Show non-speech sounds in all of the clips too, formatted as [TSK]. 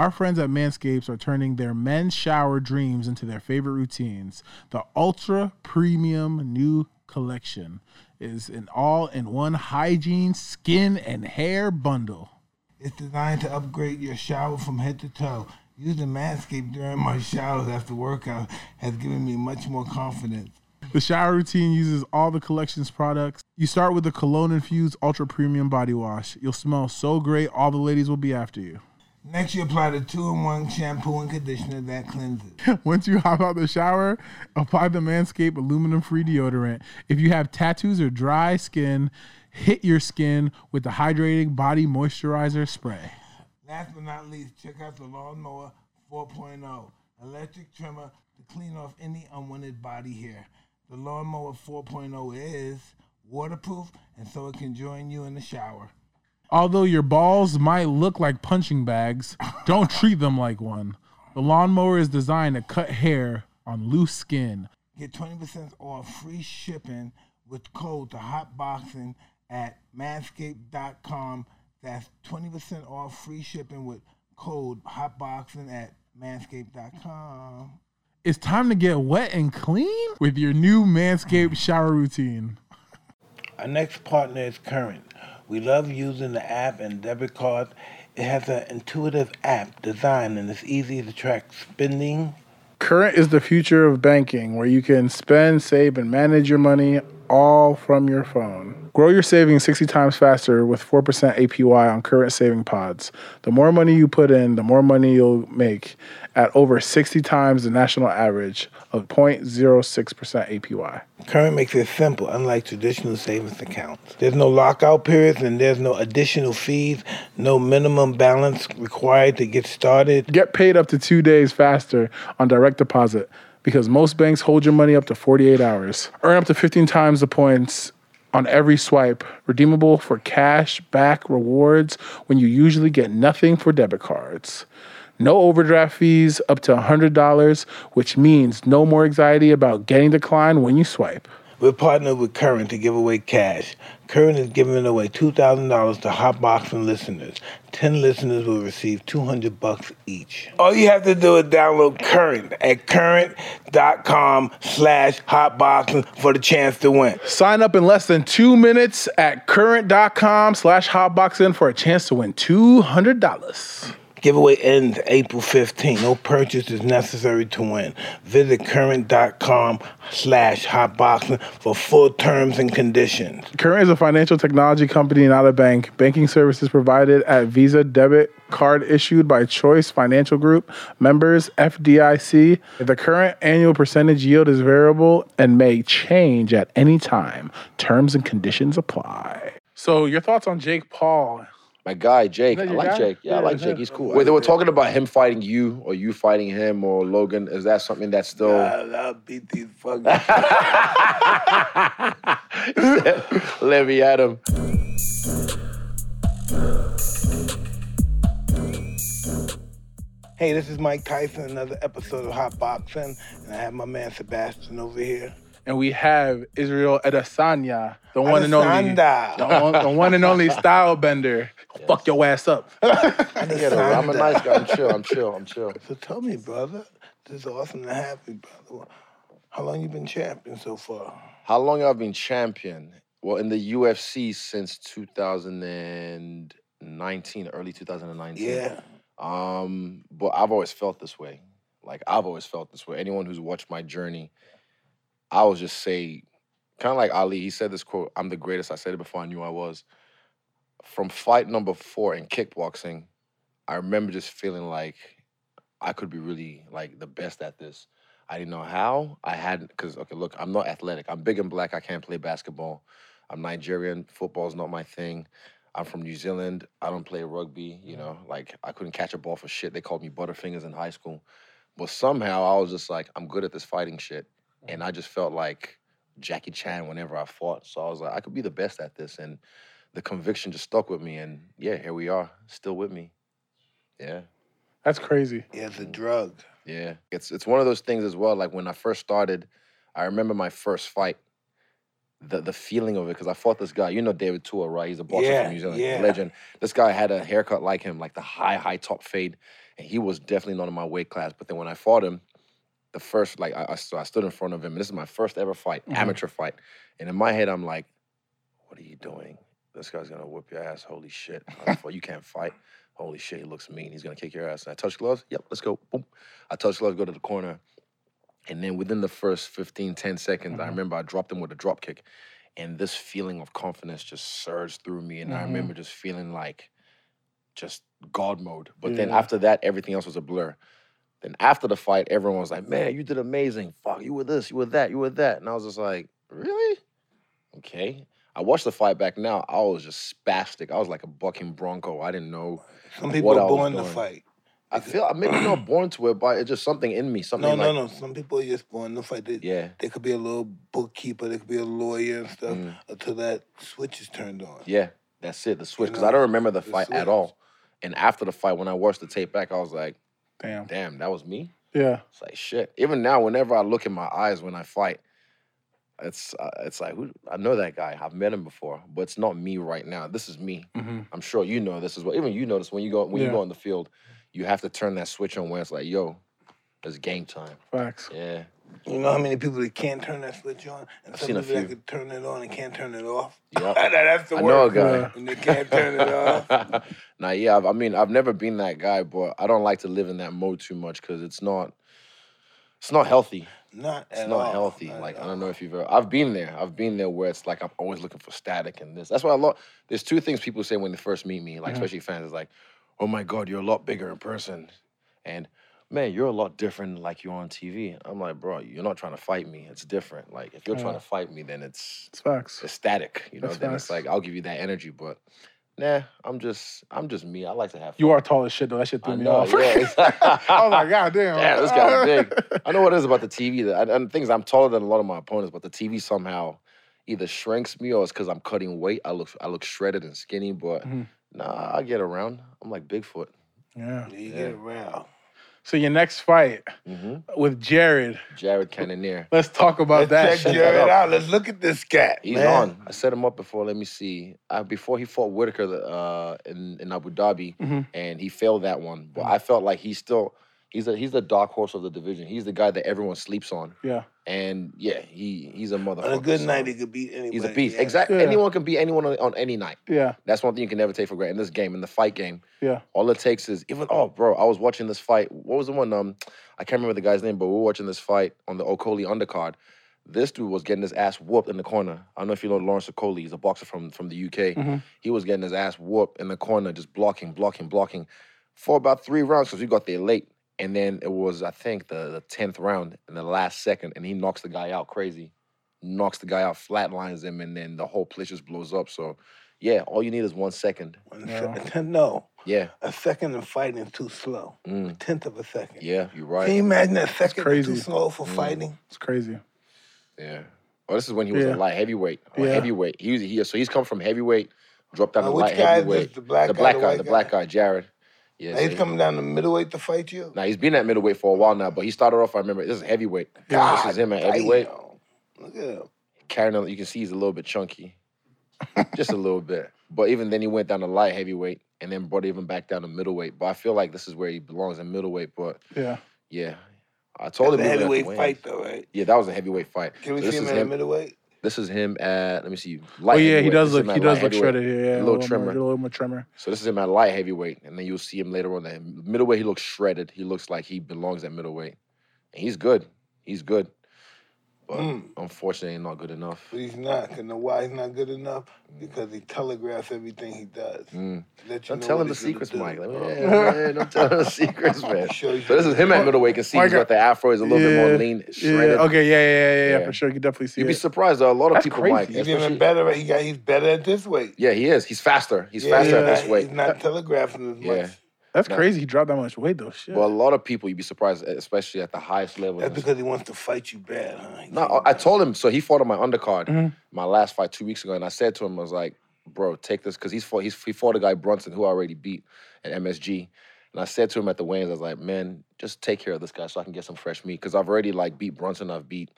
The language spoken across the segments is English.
Our friends at Manscaped are turning their men's shower dreams into their favorite routines. The ultra premium new collection is an all in one hygiene, skin, and hair bundle. It's designed to upgrade your shower from head to toe. Using Manscaped during my showers after workout has given me much more confidence. The shower routine uses all the collection's products. You start with the cologne infused ultra premium body wash. You'll smell so great, all the ladies will be after you. Next, you apply the two-in-one shampoo and conditioner that cleanses. [LAUGHS] Once you hop out the shower, apply the Manscaped aluminum-free deodorant. If you have tattoos or dry skin, hit your skin with the hydrating body moisturizer spray. Last but not least, check out the Lawnmower 4.0 electric trimmer to clean off any unwanted body hair. The Lawnmower 4.0 is waterproof, and so it can join you in the shower. Although your balls might look like punching bags, don't [LAUGHS] treat them like one. The lawnmower is designed to cut hair on loose skin. Get 20% off free shipping with code to hotboxing at manscaped.com. That's 20% off free shipping with code hotboxing at manscaped.com. It's time to get wet and clean with your new Manscaped shower routine. Our next partner is Current. We love using the app and debit card. It has an intuitive app design and it's easy to track spending. Current is the future of banking where you can spend, save, and manage your money all from your phone. Grow your savings 60 times faster with 4% APY on current saving pods. The more money you put in, the more money you'll make at over 60 times the national average of 0.06% APY. Current makes it simple, unlike traditional savings accounts. There's no lockout periods and there's no additional fees, no minimum balance required to get started. Get paid up to two days faster on direct deposit because most banks hold your money up to 48 hours. Earn up to 15 times the points on every swipe, redeemable for cash back rewards when you usually get nothing for debit cards. No overdraft fees up to $100, which means no more anxiety about getting declined when you swipe. We're partnered with Current to give away cash. Current is giving away $2,000 to Hotboxing listeners. 10 listeners will receive 200 bucks each. All you have to do is download Current at current.com slash hotboxing for the chance to win. Sign up in less than two minutes at current.com slash hotboxing for a chance to win $200. Giveaway ends April 15. No purchase is necessary to win. Visit current.com slash hotboxing for full terms and conditions. Current is a financial technology company, not a bank. Banking services provided at Visa debit card issued by Choice Financial Group, members FDIC. The current annual percentage yield is variable and may change at any time. Terms and conditions apply. So, your thoughts on Jake Paul? My guy Jake, I like guy? Jake. Yeah, I like Jake. that- He's cool. Wait, they were talking about him fighting you, or you fighting him, or Logan. Is that something that's still? I'll, I'll beat these fucking. [LAUGHS] Levy Adam. hey, this is Mike Tyson, another episode of Hot Boxing, and I have my man Sebastian over here. And we have Israel Adesanya, the one and only, the one, the one and only style bender. Fuck your ass up. Yeah, I'm a nice guy. I'm chill. I'm chill. I'm chill. So tell me, brother, this is awesome to have you, brother. How long you been champion so far? How long I've been champion? Well, in the UFC since 2019, early 2019. Yeah. Um, but I've always felt this way. Like I've always felt this way. Anyone who's watched my journey, I will just say, kind of like Ali. He said this quote: "I'm the greatest." I said it before I knew I was. From fight number four in kickboxing, I remember just feeling like I could be really like the best at this. I didn't know how. I hadn't because okay, look, I'm not athletic. I'm big and black. I can't play basketball. I'm Nigerian. Football's not my thing. I'm from New Zealand. I don't play rugby. You know, like I couldn't catch a ball for shit. They called me Butterfingers in high school. But somehow I was just like, I'm good at this fighting shit. And I just felt like Jackie Chan whenever I fought. So I was like, I could be the best at this. And the conviction just stuck with me. And yeah, here we are, still with me. Yeah. That's crazy. Yeah, the drug. Yeah, it's it's one of those things as well. Like when I first started, I remember my first fight. The the feeling of it because I fought this guy. You know David Tua, right? He's a boxer Yeah, from New Zealand, yeah. legend. This guy had a haircut like him, like the high high top fade, and he was definitely not in my weight class. But then when I fought him, the first like I, I, so I stood in front of him. And this is my first ever fight, Mhm. amateur fight, and in my head I'm like, "What are you doing? This guy's gonna whoop your ass. Holy shit! [LAUGHS] You can't fight. Holy shit, he looks mean. He's gonna kick your ass." And I touch gloves. Yep, let's go. Boom. I touch gloves, go to the corner, and then within the first 15, 10 seconds, I Mhm. remember I dropped him with a drop kick, and this feeling of confidence just surged through me, and I Mhm. remember just feeling like just God mode. But then after that, everything else was a blur. Then after the fight, everyone was like, "Man, you did amazing. Fuck, you were this, you were that, you were that." And I was just like, "Really? Okay." I watched the fight back now. I was just spastic. I was like a bucking bronco. I didn't know. [LAUGHS] Some people are born to fight. I feel I maybe not [CLEARS THROAT] born to it, but it's just something in me. Something No, like no, no. Some people are just born to fight. They, yeah, they could be a little bookkeeper. They could be a lawyer and stuff Mm. until that switch is turned on. yeah. That's it. The switch because know, I don't remember the the fight at all. And after the fight, when I watched the tape back, I was like, Damn. "Damn, that was me." Yeah. It's like shit. Even now, whenever I look in my eyes when I fight, it's uh, it's like who, I know that guy. I've met him before, but it's not me right now. This is me. hmm I'm sure you know this as well. Even you notice when you go when you go on the field, you have to turn that switch on where it's like, yo, it's game time. Facts. Yeah. You know how many people that can't turn that switch on, and I've some seen a people that few. could turn it on and can't turn it off. [LAUGHS] Yep. That's the I know a guy. When they can't turn it off. [LAUGHS] now, yeah, I've, I mean, I've never been that guy, but I don't like to live in that mode too much because it's not, it's not healthy. Not It's at not all. healthy. Not Like at I don't know if you've ever. I've been there. I've been there where it's like I'm always looking for static and this. That's why a lot. There's two things people say when they first meet me, like Mhm. especially fans, is like, "Oh my God, you're a lot bigger in person," and man, you're a lot different like you're on TV. I'm like, bro, you're not trying to fight me. It's different. Like if you're trying to fight me, then it's It's facts. it's static. You know, That's then it's like I'll give you that energy, but. Nah, I'm just I'm just me. I like to have fun. You are tall as shit though. That shit threw I me know, off. yeah. I was like, God damn. Yeah, this guy's big. [LAUGHS] I know what it is about the TV. That, and, and things I'm taller than a lot of my opponents, but the TV somehow either shrinks me or it's because I'm cutting weight. I look I look shredded and skinny, but Mhm. nah, I get around. I'm like Bigfoot. Yeah. You Yeah. get around. So your next fight hmm with Jared. Jared Cannonier. Let's talk about Let's that. check. Jared out. Let's look at this cat. He's man. on. I set him up before. Let me see. Uh, before he fought Whittaker uh, in in Abu Dhabi, Mhm. and he failed that one. But I felt like he still he's a he's the dark horse of the division. He's the guy that everyone sleeps on. Yeah. And yeah, he he's a motherfucker. On a good so night, he could beat anybody. He's a beast. yeah. Exactly. Yeah. Anyone can beat anyone on, on any night. Yeah. That's one thing you can never take for granted in this game, in the fight game. Yeah. All it takes is even oh, bro, I was watching this fight. What was the one? Um, I can't remember the guy's name, but we were watching this fight on the Okoli undercard. This dude was getting his ass whooped in the corner. I don't know if you know Lawrence Okoli. He's a boxer from from the UK. Mhm. He was getting his ass whooped in the corner, just blocking, blocking, blocking, for about three rounds because we got there late. And then it was, I think, the the tenth round in the last second, and he knocks the guy out crazy, knocks the guy out, flatlines him, and then the whole place just blows up. So, yeah, all you need is one second. One Yeah. sec- [LAUGHS] No, Yeah, a second of fighting is too slow. A mm, tenth of a second. yeah, you're right. Can you imagine that second is crazy. too slow for Mm. fighting? It's crazy. Yeah. Oh, this is when he was Yeah. a light heavyweight. A Yeah. heavyweight. He was he, so he's come from heavyweight, dropped down Uh, to light guy heavyweight. this? The black the guy, black the guy, the guy? black guy, Jared. Yeah. Now he's coming down to middleweight to fight you. Now he's been at middleweight for a while now, but he started off. I remember this is heavyweight. God this is him at heavyweight. Look at him. Carrying, a- you can see he's a little bit chunky, [LAUGHS] just a little bit. But even then, he went down to light heavyweight and then brought even back down to middleweight. But I feel like this is where he belongs in middleweight. But Yeah. yeah, I told That's him a heavyweight fight though, right? Yeah, that was a heavyweight fight. Can we So see him at middleweight? This is him at. Let me see. Oh yeah, he does This look. He does look shredded here. Yeah, A little more- trimmer. A little more trimmer. So this is him at light heavyweight, and then you'll see him later on. At middleweight, he looks shredded. He looks like he belongs at middleweight, and he's good. He's good, but Mm. unfortunately, not good enough. But he's not. Cause know why he's not good enough? Because he telegraphs everything he does. Mm. Let you Don't tell him the secrets. Mike. Like, [LAUGHS] Oh. man, don't tell him the secrets, man. [LAUGHS] So this is him at middleweight. You can see he's Mike, got the afro. He's a little bit more yeah, lean, Yeah. Okay. Yeah. Yeah. Yeah. Yeah. Yeah. For sure. You can definitely see You'd be surprised though. A lot of That's people, crazy. Mike, He's even better. He got. He's better at this weight. Yeah, he is. He's faster. He's Yeah, faster at yeah, this weight. He's not telegraphing as Yeah. much. That's Nah. crazy. He dropped that much weight though. Shit. But a lot of people, you'd be surprised, especially at the highest level. That's because he wants to fight you bad, huh? No, can't- I I told him. So he fought on my undercard, Mhm. my last fight two weeks ago, and I said to him, I was like, "Bro, take this," because he's fought. He's, he fought a guy Brunson who I already beat at MSG, and I said to him at the weigh-ins, I was like, "Man, just take care of this guy so I can get some fresh meat." Because I've already like beat Brunson, I've beat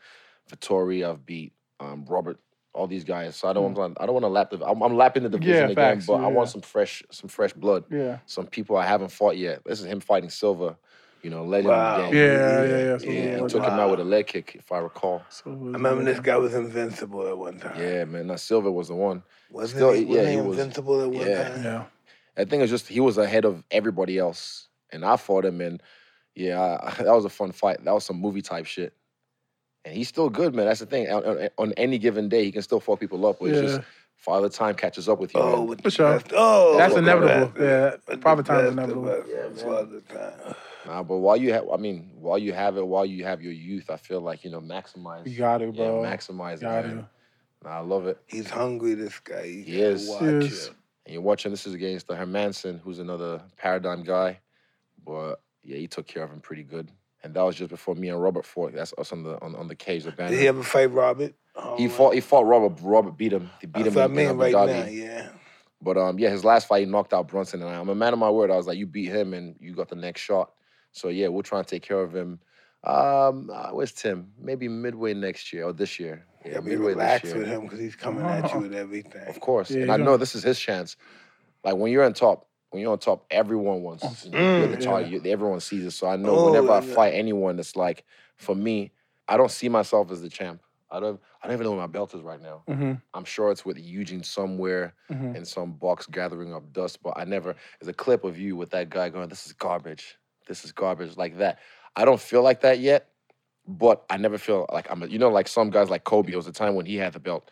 Vettori, I've beat um, Robert all these guys. So I don't hmm. want I don't want to lap the I'm, I'm lapping the division Yeah, again, facts, but I want some fresh some fresh blood. Yeah. Some people I haven't fought yet. This is him fighting Silva, you know, legend Wow. of the Yeah, game. yeah, yeah. So Yeah, it and was- took him out with a leg kick, if I recall. so it I was- remember this guy was invincible at one time. Yeah, man, that Silva was the one. Wasn't Still, he? yeah, Wasn't he he was- invincible at one yeah. time? Yeah. I think it's just he was ahead of everybody else, and I fought him, and yeah, I, [LAUGHS] that was a fun fight. That was some movie type shit, and he's still good, man. That's the thing. On, on, on any given day, he can still fuck people up, but it's Yeah. just father time catches up with you. Oh, man. with For sure. best- Oh, That's inevitable. best- Yeah, with the Father time's best of inevitable. us, Yeah, man. Father time. Nah, but while you have, I mean, while you have it, while you have your youth, I feel like you know, maximize. You got to, yeah, bro. maximize it, Got man. Nah, I love it. He's hungry, this guy. You He is. Watch He is. him. And you're watching. This is against the Hermansson, who's another paradigm guy, but yeah, he took care of him pretty good. And that was just before me and Robert fought. That's us on the on, on the cage, the banner. Did he ever fight Robert? Oh, He fought. He fought Robert. Robert beat him. He beat That's him what I in, mean right Abu now. Dhabi. Yeah. But um, yeah, his last fight he knocked out Brunson, and I, I'm a man of my word. I was like, you beat him, and you got the next shot. So yeah, we'll try and take care of him. Um, uh, where's Tim? Maybe midway next year or this year. Yeah, Yeah, midway relaxed this year. with him because he's coming at you with everything. Of course, Yeah, and I don't- know this is his chance. Like when you're on top, when you're on top, everyone wants. Know, you're the Mm, target. yeah. everyone sees it. So I know Oh, whenever I yeah. fight anyone, it's like for me, I don't see myself as the champ. I don't. I don't even know where my belt is right now. Mm-hmm. I'm sure it's with Eugene somewhere Mm-hmm. in some box gathering up dust. But I never. There's a clip of you with that guy going, "This is garbage. This is garbage," like that. I don't feel like that yet, but I never feel like I'm. A, you know, like some guys like Kobe. There was a time when he had the belt,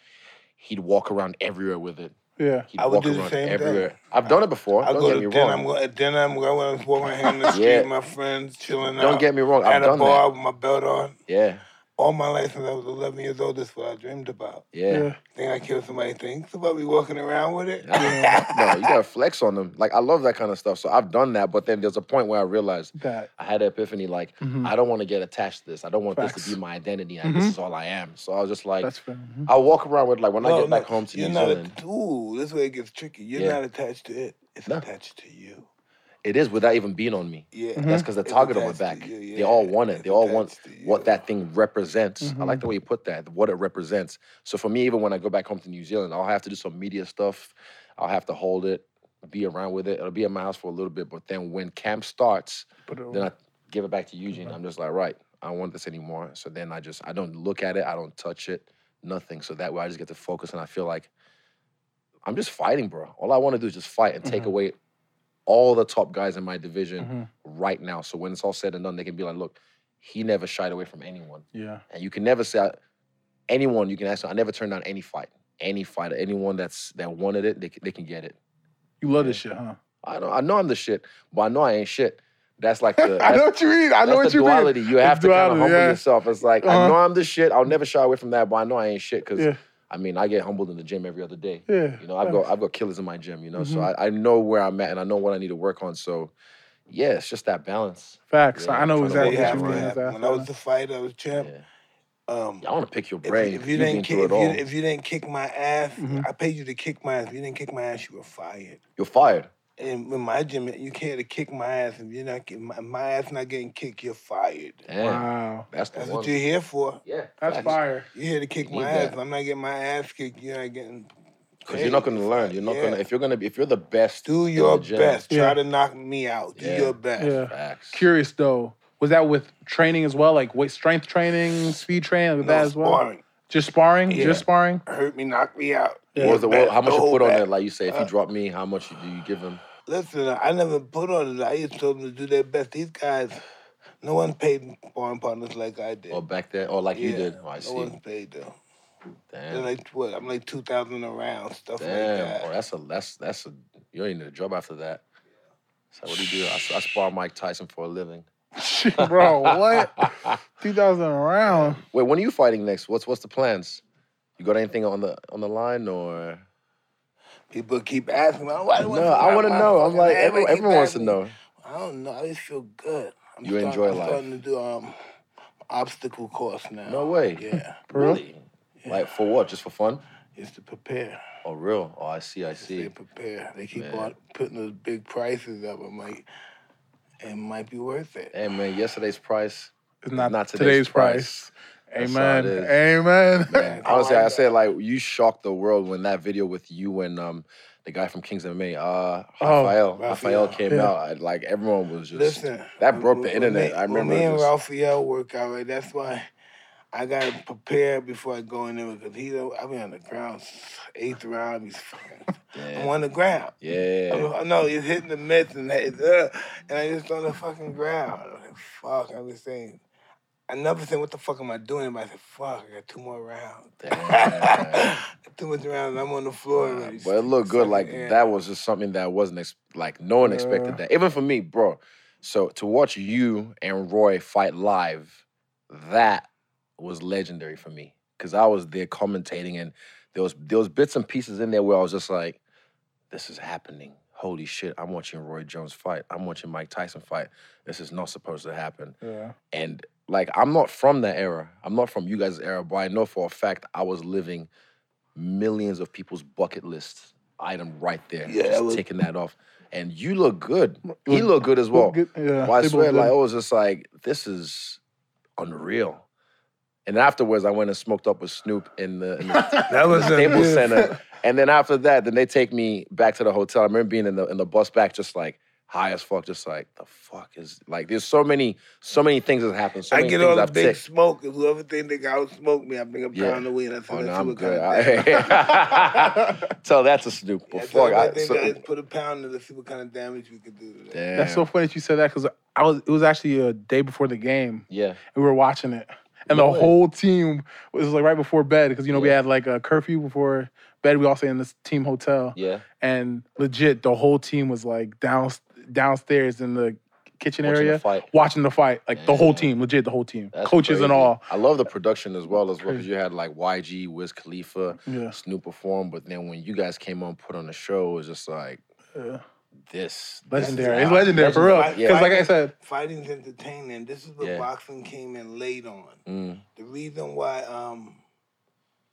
he'd walk around everywhere with it. Yeah. He'd I would do the around same thing. I've done it before. I don't go get to me dinner. wrong. I'm going at dinner. I'm going. I'm walking around the street Yeah. with my friends, chilling out. Don't get me wrong. I've a done bar that. with my belt on. Yeah, All my life since I was 11 years old, that's what I dreamed about. yeah. Yeah. Think I killed somebody? Thinks about me walking around with it. no, [LAUGHS] you gotta flex on them. Like I love that kind of stuff. So I've done that, but then there's a point where I realized That. I had an epiphany. Like Mhm. I don't want to get attached to this. I don't want this to be my identity. And this is all I am. So I was just like, That's fair. Mhm. I walk around with like when I No, get back home to you're New not Zealand, A, ooh, this way it gets tricky. You're Yeah. not attached to it. It's No. attached to you. It is without even being on me. Yeah. Mhm. That's because the target on my back. to you, They all want it. They all want attached what that thing represents. I Mhm. like the way you put that, what it represents. So for me, even when I go back home to New Zealand, I'll have to do some media stuff. I'll have to hold it, be around with it. It'll be at my house for a little bit, but then when camp starts, then I give it back to Eugene. I'm just like, right, I don't want this anymore. So then I just I don't look at it, I don't touch it, nothing. So that way I just get to focus and I feel like I'm just fighting, bro. All I want to do is just fight and take Mhm. away all the top guys in my division Mhm. right now. So when it's all said and done, they can be like, look, he never shied away from anyone. Yeah. And you can never say I- anyone, you can ask, I never turned down any fight. Any fighter, anyone that's that wanted it, they, they can get it. You love this shit, huh? I know I know I'm the shit, but I know I ain't shit. That's like [LAUGHS] the I know what you mean. I know what the you duality. You have It's to kind of humble yeah. yourself. It's like I Uh-huh. know I'm the shit. I'll never shy away from that, but I know I ain't shit because. Yeah. I mean I get humbled in the gym every other day. Yeah. You know, I've got. I've got killers in my gym. You know, so Mhm. I, I know where I'm at and I know what I need to work on. So yeah, it's just that balance. Facts. Yeah, I know I'm trying exactly what you mean. Have- When I was the fighter, I was champ. Yeah. Um, I want to pick your if, brain. if you You've been didn't kick, if you, if you didn't kick my ass, Mhm. I paid you to kick my ass. If you didn't kick my ass, you were fired. You're fired. And in my gym, you can't to kick my ass. If you're not getting my, my ass not getting kicked, you're fired. Damn, Wow. that's the That's what you're here for. yeah, That's facts. fire. You're here to kick my need ass. I'm not getting my ass kicked, you're not getting. Because you're not going to learn. You're not Yeah. going to. If you're going to be, if you're the best, Do in your the gym, best. Yeah. Try to knock me out. Do Yeah. your best. Yeah. Facts. Curious though, was that with training as well? Like weight strength training, speed training, with No that as well? sparring. Just sparring? Yeah. Just sparring? Hurt me, knock me out. Yeah. What was the, what, how much you put on back. it? Like you say, if Uh, you drop me, how much do you give him? Listen, I never put on it. I used to tell them to do their best. These guys, no one paid sparring partners like I did. Or back then, or like you did? Oh, I no see. one's paid though. They're Damn, like what? I'm like two thousand around stuff like damn. that. Oh, that's a that's that's a you don't even need a job after that. So what do you do? I, I spar Mike Tyson for a living. Bro, what? [LAUGHS] 2000 around. Wait, when are you fighting next? What's what's the plans? You got anything on the on the line or? People keep asking me. Why, No, I want to know. I'm like everyone, everyone wants to know. I don't know. I just feel good. I'm You enjoy I'm life. starting to do um obstacle course now. No way. Yeah, For real? Really? Like for what? Just for fun? it's to prepare. Oh, real? Oh, I see. I see. They see. prepare. They keep Man. on putting those big prices up. I'm like, it might be worth it. Hey man, yesterday's price It's not, Not today's, today's price. That's how it Amen. Amen. [LAUGHS] Man, [LAUGHS] honestly, I said like you shocked the world when that video with you and um the guy from Kings MMA, uh Oh, Rafael, Rafael. Rafael came Yeah. out. I- Like everyone was just Listen, that broke the internet. when I me- remember me and just- Rafael work out right. That's why I gotta prepare before I go in there because he. I mean on the ground, eighth round. He's fucking. I'm on the ground. Yeah. I know he's hitting the mitts and that, uh, and I just on the fucking ground. I'm like, fuck, I was saying. I never said, what the fuck am I doing? But I said, fuck, I got two more rounds. [LAUGHS] Two more rounds, I'm on the floor already. But it looked good. Like air. that was just something that wasn't ex- like no one expected that. Even for me, bro. So to watch you and Roy fight live, that was legendary for me because I was there commentating and there was there was bits and pieces in there where I was just like, this is happening. Holy shit! I'm watching Roy Jones fight. I'm watching Mike Tyson fight. This is not supposed to happen. Yeah. And like, I'm not from that era. I'm not from you guys' era, but I know for a fact I was living millions of people's bucket list item right there. Yeah, just was- taking that off. And you look good. Look- He looked good as well. Good, Yeah. Well, I swear, like, I was just like, this is unreal. And afterwards, I went and smoked up with Snoop in the, in the [LAUGHS] that was a- Staples Center. [LAUGHS] And then after that, then they take me back to the hotel. I remember being in the in the bus back, just like high as fuck, just like the fuck is like. There's so many, so many things that happen. So I many get all the I've big ticked. smoke. and Whoever think they can outsmoke me, I bring oh, a [LAUGHS] Yeah. pound of weed. I said, Oh, let's no, I'm good. kind of damage. I- Tell that to Snoop. Yeah, Before so I, I think so, that put a pound in to see what kind of damage we could do to that. damn. That's so funny that you said that because I was. It was actually a day before the game, Yeah. and we were watching it, and No the way. whole team was like right before bed because you know we had like a curfew before bed. We all stayed in this team hotel, Yeah. and legit the whole team was like down downstairs in the kitchen Watching the area fight. watching the fight. Like the whole team, legit the whole team, That's coaches and all. I love the production as well as well because you had like YG, Wiz Khalifa, Yeah. Snoop perform, but then when you guys came on, put on the show, it was just like Yeah. this. Legendary. This It's is- legendary for real. Because Yeah. like I said, Fighting's entertaining. This is what Yeah. boxing came in late on. Mm, The reason why um,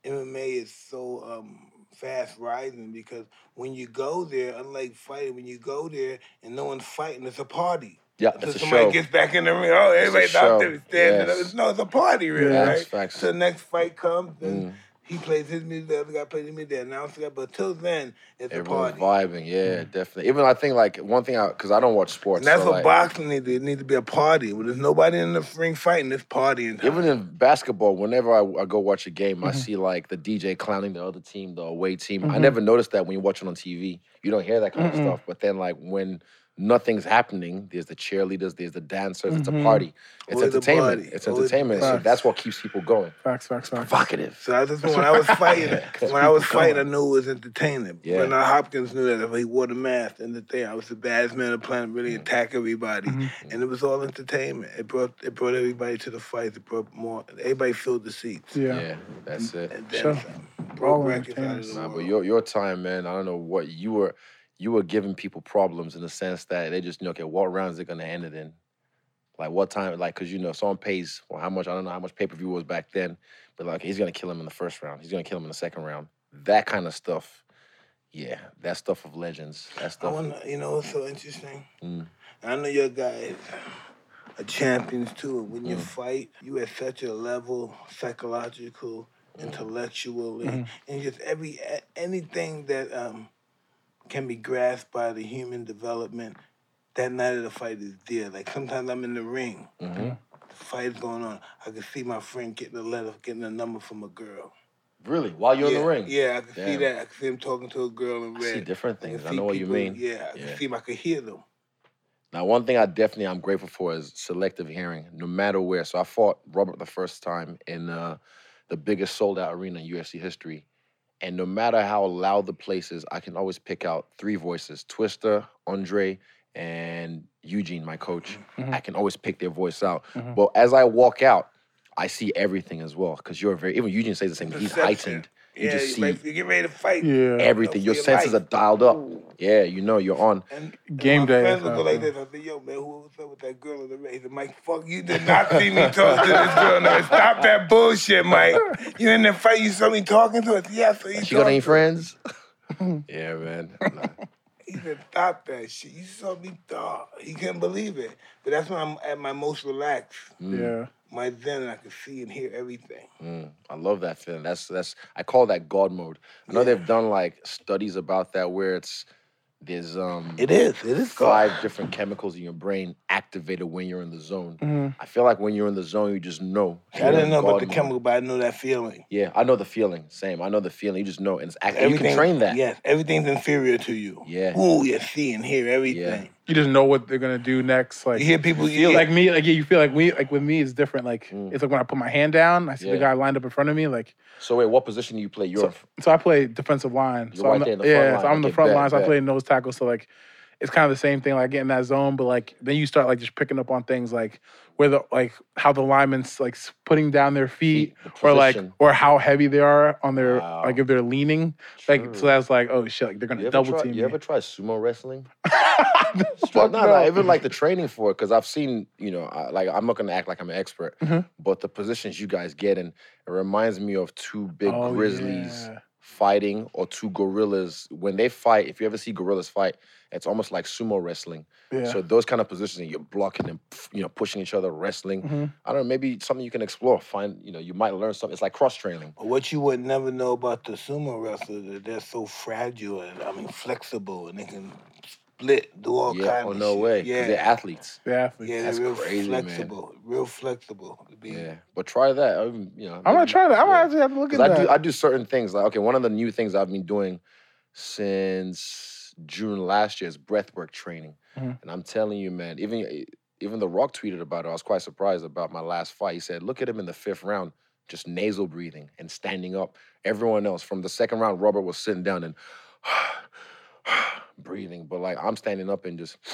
MMA is so um, fast rising because when you go there, unlike fighting, when you go there and no one's fighting, it's a party. yeah, Until it's a somebody show. gets back in the ring, oh, everybody's out there standing Yes. up. It's, no, it's a party, really, Yeah. right? So the next fight comes, and Mm. He plays his music, the other guy plays his music, the announcer guy, but till then, it's Everyone's a party. vibing, yeah, definitely. Even I think like one thing, I because I don't watch sports, And that's so, what like, boxing needs. It needs to be a party. When there's nobody in the ring fighting, it's partying. time. Even in basketball, whenever I, I go watch a game, Mm-hmm. I see like the DJ clowning the other team, the away team. Mm-hmm. I never noticed that when you watch it on TV. You don't hear that kind of stuff. But then like when nothing's happening, there's the cheerleaders, there's the dancers. It's a party. It's Always entertainment. It's Always- entertainment. So that's what keeps people going. facts, facts, facts. Provocative. So I just when I was [LAUGHS] fighting, when I was people fighting, I knew it was entertaining. Yeah. Bernard Hopkins knew that if he wore the mask and the thing, I was the baddest man on the planet, really Mm. attack everybody, Mm-hmm. and it was all entertainment. It brought it brought everybody to the fight. It brought more. Everybody filled the seats. Yeah. Yeah, that's it. And then Sure. some. All Broke records out of entertainment. the Nah, but your your time, man. I don't know what you were. You were giving people problems in the sense that they just knew, okay, what rounds they're gonna end it in. Like what time? Like, cause you know, someone pays well, how much? I don't know how much pay per view was back then, but like he's gonna kill him in the first round. He's gonna kill him in the second round. That kind of stuff. Yeah, that stuff of legends. That I stuff. want to, you know, what's so interesting. Mm. I know your guys are champions too. And when you Mm. fight, you at such a level, psychological, Mm. intellectually, Mhm. and just every anything that um, can be grasped by the human development. That night of the fight is there. Like sometimes I'm in the ring, hmm the fight's going on. I can see my friend getting a letter, getting a number from a girl. Really? While you're yeah, in the ring? Yeah, I can see that. I can see him talking to a girl in I red. see different things. I see know what you mean. Yeah, I can Yeah. see him. I can hear them. Now, one thing I definitely I'm grateful for is selective hearing, no matter where. So I fought Robert the first time in uh, the biggest sold out arena in UFC history, and no matter how loud the place is, I can always pick out three voices: Twister, Andre, and Eugene, my coach. Mhm. I can always pick their voice out. Mhm. But as I walk out, I see everything as well because you're very. Even Eugene says the same. He's heightened. You yeah, just you, see like, you get ready to fight. Yeah. everything. for Your your senses life. are dialed up. Yeah, you know you're on. And Game my day, friends that's would go like this. I said, "Yo, man, who was up with that girl in the race?" And Mike, fuck, you did not see me [LAUGHS] talk to this girl. No, stop that bullshit, Mike. You in the fight? You saw me talking to her? Yeah, so you She got any to her. friends? [LAUGHS] yeah, man. Nah. He said, "Stop that shit." You saw me talk. He couldn't believe it. But that's when I'm at my most relaxed. Mm. Yeah. My zen, I can see and hear everything. Mm, I love that feeling. That's that's I call that God mode. I know they've done like studies about that where it's there's um It is. It is five God. different chemicals in your brain activated when you're in the zone. Mhm. I feel like when you're in the zone, you just know. I didn't know about the mode. chemical, but I know that feeling. Yeah, I know the feeling. Same. I know the feeling. You just know, and it's act- you can train that. Yes, everything's inferior to you. Yeah. Ooh, you see and hear everything. You just know what they're gonna do next. Like You hear people. feel like me, like yeah, you feel like we, like with me, it's different. Like Mm. it's like when I put my hand down, I see the guy lined up in front of me. Like So wait, what position do you play? You're so, so I play defensive line. You're so I'm right there in the yeah, front line. so I'm in the Okay, front bet, line. So I play nose tackle. So like it's kind of the same thing. Like getting that zone, but like then you start like just picking up on things like where the like how the linemen's like putting down their feet, or like or how heavy they are on their Wow. like if they're leaning. Like so that's like oh shit, like they're gonna you double try, team You me. ever try sumo wrestling? [LAUGHS] No, no, even like the training for it, because I've seen, you know, I, like I'm not gonna act like I'm an expert, Mhm. but the positions you guys get in, it reminds me of two big Oh, grizzlies yeah. Fighting or two gorillas. When they fight, if you ever see gorillas fight, it's almost like sumo wrestling. Yeah. So those kind of positions, you're blocking and you know pushing each other, wrestling. Mhm. I don't know, maybe something you can explore. Find, you know, you might learn something. It's like cross training. But what you would never know about the sumo wrestlers is they're so fragile and I mean flexible and they can split, do all yeah, kinds oh of no shit. way, Yeah, because they're athletes. The athletes. yeah, That's they're real crazy, man. flexible, real flexible. be- Yeah, but try that. I'm, you know, I'm gonna try that. I'm gonna actually have to look at 'Cause that. I do I do certain things like okay, one of the new things I've been doing since June last year is breathwork training, Mhm. and I'm telling you, man, even even The Rock tweeted about it. I was quite surprised about my last fight. He said, "Look at him in the fifth round, just nasal breathing and standing up. Everyone else from the second round, Robert was sitting down and [SIGHS] [SIGHS] [SIGHS] breathing, but like I'm standing up and just." [SIGHS]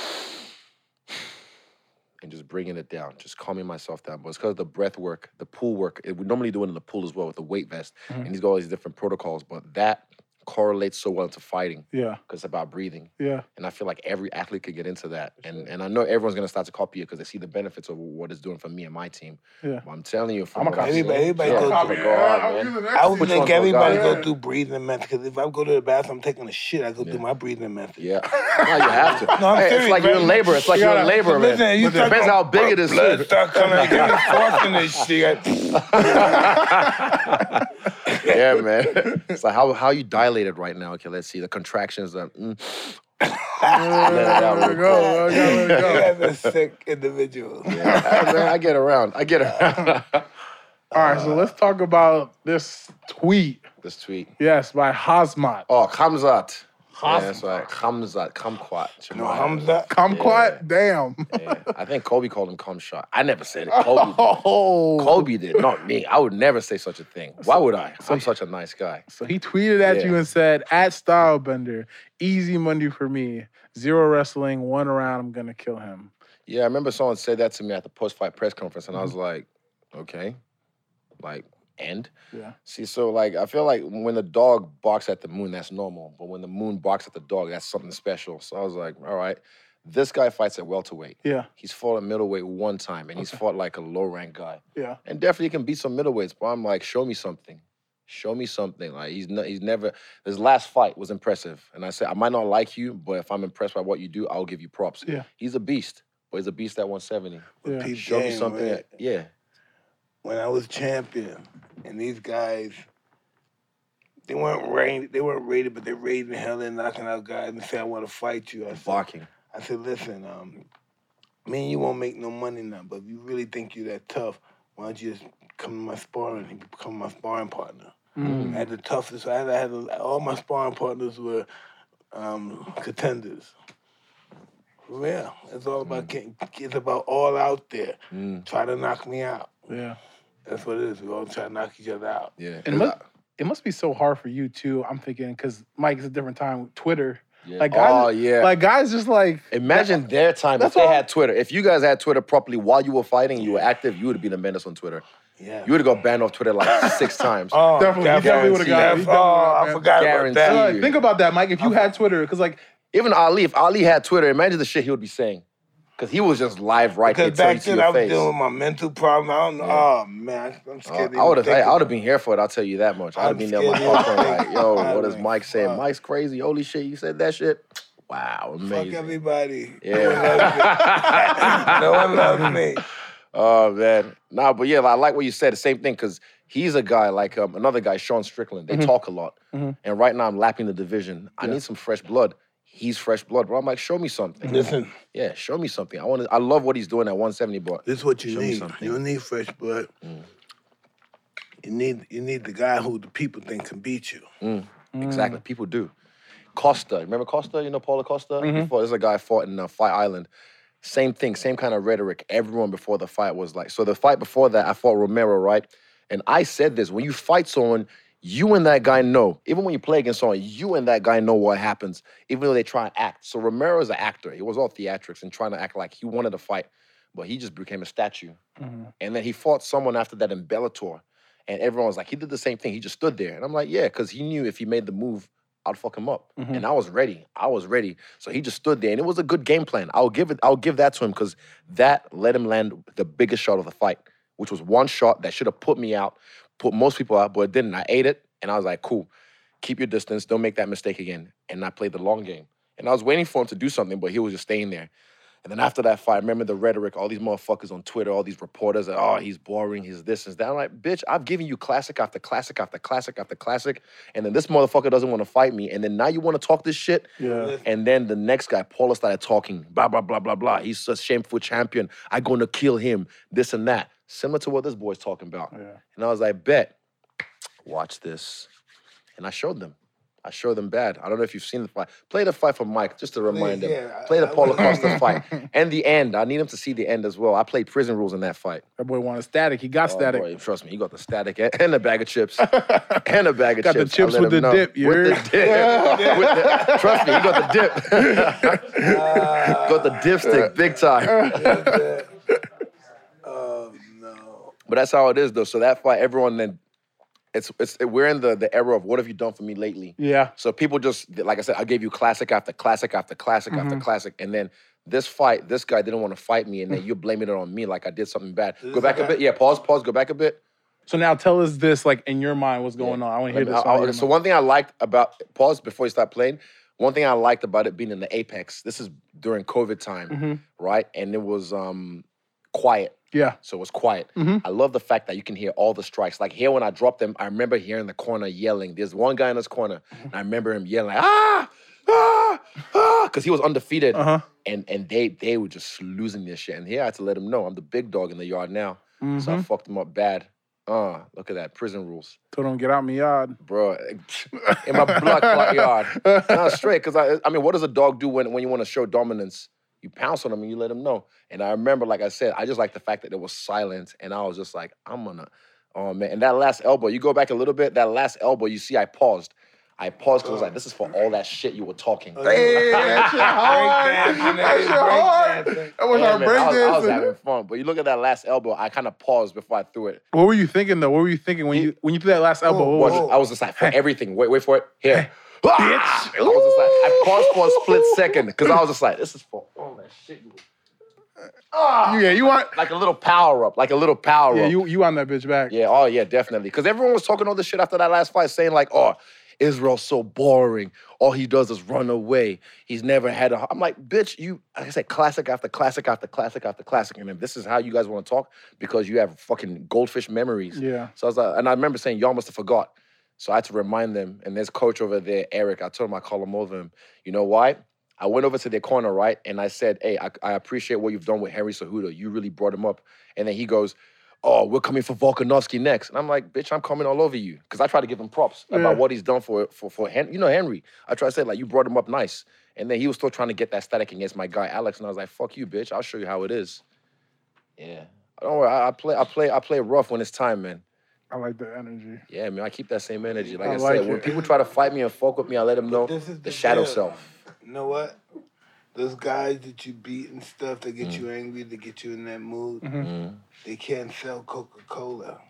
And just bringing it down, just calming myself down. But it's because of the breath work, the pool work. It, we normally do it in the pool as well with the weight vest Mhm. and he's got all these different protocols, but that correlates so well to fighting yeah, because it's about breathing. yeah. And I feel like every athlete could get into that. And and I know everyone's gonna start to copy it because they see the benefits of what it's doing for me and my team. Yeah. But I'm telling you, I'm from a copy. seen- Everybody- everybody yeah, goes from through a it. I would Which think everybody God? go through breathing methods because if I go to the bathroom, I'm taking a shit. I go Yeah. through my breathing method. Yeah, [LAUGHS] no, you have to. [LAUGHS] No, I'm hey, it's serious, like you're in labor. It's like You you're in gotta- labor, man. Listen, you talk Depends about how big it is. Blood too. start coming. Give me [LAUGHS] force in this shit. Yeah, [LAUGHS] man. It's like how how you dilated right now. Okay, let's see the contractions. Are, mm. Let it out There go. quick. There we go. [LAUGHS] You have a sick individual. [LAUGHS] Yeah, man, I get around. I get around. All right, so let's talk about this tweet. this tweet. Yes, by Hazmat. Oh, Khamzat. Yeah, Hazmat. that's right. Khamzat. Kumquat. No, Shemaiah. Hamza. Kumquat? Damn. Yeah. I think Kobe called him cum shot. I never said it. [LAUGHS] Kobe did. Oh. Kobe did, not me. I would never say such a thing. Why would I? I'm such a nice guy. So he tweeted at you and said, at Stylebender, easy Monday for me. Zero wrestling, one round, I'm gonna kill him. Yeah, I remember someone said that to me at the post fight press conference, and I Mm-hmm. was like, okay. Like, and? Yeah. See, so like, I feel like when the dog barks at the moon, that's normal. But when the moon barks at the dog, that's something special. So I was like, all right. This guy fights at welterweight. Yeah, He's fought at middleweight one time, and he's fought like a low rank guy. yeah. and definitely can beat some middleweights. But I'm like, show me something. Show me something. Like he's not, he's never. His last fight was impressive, and I said I might not like you, but if I'm impressed by what you do, I'll give you props. Yeah. he's a beast, but he's a beast at 170. Yeah. Peep Show me something. right? yeah, When I was champion, and these guys, they weren't rated. They weren't rated, but they're rated the hell and knocking out guys and say, "I want to fight you." I said, barking. I said, listen, um, me and you won't make no money now, but if you really think you're that tough, why don't you just come to my sparring and become my sparring partner? Mm. I had the toughest. I had, I had all my sparring partners were um, contenders. For real, it's all about getting. It's about all out there. Mm, Try to knock me out. Yeah. That's what it is. We all try to knock each other out. yeah, And Cause mu- it must be so hard for you too. I'm thinking because Mike is a different time. Twitter, yeah. like guys, oh yeah. like guys, just like Imagine their time if they all- had Twitter. If you guys had Twitter properly while you were fighting, you were active, you would have been a menace on Twitter. Yeah. You would have got banned off Twitter like [LAUGHS] six times. Oh, Definitely, you definitely would've got- guaranteed. you definitely Oh, would've I got forgot about that. like, think about that, Mike. If you had Twitter, because like Even Ali, if Ali had Twitter, imagine the shit he would be saying. Because he was just live right there Because back then I was face. dealing with my mental problem. I don't know. Yeah. Oh man, I'm Uh, scared. to I would have. I would have been here for it. I'll tell you that much. I'd have been there my to like, yo, what is Mike saying? Mike's crazy. Holy shit, you said that shit. [TSK] Wow, amazing. Fuck everybody. Yeah. no one loves me. [LAUGHS] [LAUGHS] Oh man, nah, but yeah, I like what you said. The same thing because he's a guy like um, another guy, Sean Strickland. They talk a lot, Mhm. and right now I'm lapping the division. I Yeah. need some fresh blood. He's fresh blood, bro. I'm like, show me something. Listen, Yeah, show me something. I want to. I love what he's doing at 170, but this is what you Show me need. something. You don't need fresh blood. Mm. You need you need the guy who the people think can beat you. Mm. exactly, people do. Costa, remember Costa? You know Paulo Costa? Mhm. Before there's a guy fought in uh, Fight Island. Same thing, same kind of rhetoric. Everyone before the fight was like, so the fight before that, I fought Romero, right? And I said this: when you fight someone, you and that guy know. Even when you play against someone, you and that guy know what happens, even though they try and act. So Romero's an actor. He was all theatrics and trying to act like he wanted to fight, but he just became a statue. Mhm. And then he fought someone after that in Bellator. And everyone was like, he did the same thing. He just stood there. And I'm like, yeah, because he knew if he made the move, I'd fuck him up. Mhm. And I was ready. I was ready. So he just stood there. And it was a good game plan. I'll give it, I'll give that to him because that let him land the biggest shot of the fight, which was one shot that should have put me out, put most people out, but it didn't. I ate it. And I was like, cool. Keep your distance. Don't make that mistake again. And I played the long game. And I was waiting for him to do something, but he was just staying there. And then after that fight, I remember the rhetoric, all these motherfuckers on Twitter, all these reporters, that, oh, he's boring, he's this and that. I'm like, bitch, I've given you classic after classic after classic after classic. And then this motherfucker doesn't want to fight me. And then now you want to talk this shit? Yeah. And then the next guy, Paulo, started talking, blah, blah, blah, blah, blah. He's a shameful champion. I'm going to kill him, this and that. Similar to what this boy's talking about. Yeah. And I was like, bet, watch this. And I showed them. I show them bad. I don't know if you've seen the fight. Play the fight for Mike, just to remind Please, them. yeah, I- Play the I Paulo will. Costa fight. [LAUGHS] And the end. I need him to see the end as well. I played prison rules in that fight. That boy wanted static. He got Oh, static. boy, trust me, he got the static and, and a bag of chips. [LAUGHS] and a bag of Got the chips. I chips with the know. dip, you With the heard? dip. With the- trust me, he got the dip. [LAUGHS] got the dipstick big time. oh no. But that's how it is, though. So that fight, everyone then, it's it's we're in the the era of what have you done for me lately? Yeah. So people just like I said, I gave you classic after classic after classic after Mhm. classic, and then this fight, this guy didn't want to fight me, and then you're blaming it on me like I did something bad. This Go back a bit, yeah. Pause, pause. Go back a bit. So now tell us this, like in your mind, what's going Yeah. on? I want to hear Let this. I'll- on your so mind. one thing I liked about pause before you start playing. One thing I liked about it being in the Apex. This is during COVID time, Mhm. right? And it was um quiet. Yeah. So it was quiet. Mhm. I love the fact that you can hear all the strikes. Like here when I dropped them, I remember hearing the corner yelling. There's one guy in this corner, Mm-hmm. and I remember him yelling, ah, ah, ah, because he was undefeated. Uh huh. And and they they were just losing this shit. And here I had to let him know I'm the big dog in the yard now. So I Mm-hmm. fucked him up bad. Uh, look at that. Prison rules. So don't get out my yard. Bro, in my blood clot yard. [LAUGHS] Not straight. Because I, I mean, what does a dog do when, when you want to show dominance? You pounce on them and you let them know. And I remember, like I said, I just like the fact that it was silence, and I was just like, I'm gonna, oh man. And that last elbow, you go back a little bit. That last elbow, you see, I paused. I paused because I was like, oh. this is for all that shit you were talking. Oh, hey, that shit hard. Breakdancing, That [LAUGHS] shit hard. That was Yeah, our man, I, was, I was having fun. But you look at that last elbow, I kind of paused before I threw it. What were you thinking though? What were you thinking when you when you threw that last elbow? Oh, What was Was it? it- I was just like, for everything. Wait, wait for it. Here. Ah! I was just like, I paused for a split second because I was just like, this is for all that shit. You ah, Yeah, you want. like a little power up, like a little power Yeah, up. you you on that bitch back. yeah, oh yeah, definitely. Because everyone was talking all this shit after that last fight, saying like, oh, Israel's so boring. All he does is run away. He's never had a. I'm like, bitch, you. Like I said, classic after classic after classic after classic, and if this is how you guys want to talk because you have fucking goldfish memories. Yeah. So I was like, and I remember saying, y'all must have forgot. So I had to remind them. And there's coach over there, Eric. I told him I call him over him. You know why? I went over to their corner, right? And I said, hey, I, I appreciate what you've done with Henry Cejudo. You really brought him up. And then he goes, oh, we're coming for Volkanovski next. And I'm like, bitch, I'm coming all over you. Because I try to give him props Yeah. about what he's done for, for, for Hen- you know, Henry. I try to say, like, you brought him up nice. And then he was still trying to get that static against my guy, Alex. And I was like, fuck you, bitch. I'll show you how it is. Yeah. Don't worry, I, I play, I play, I play rough when it's time, man. I like the energy. Yeah, man, I keep that same energy. Like I I, like said, when people try to fight me and fuck with me, I let them know This is the, the shadow deal. self. You know what? Those guys that you beat and stuff that Mm. get you angry, that get you in that mood, Mhm. they can't sell Coca Cola.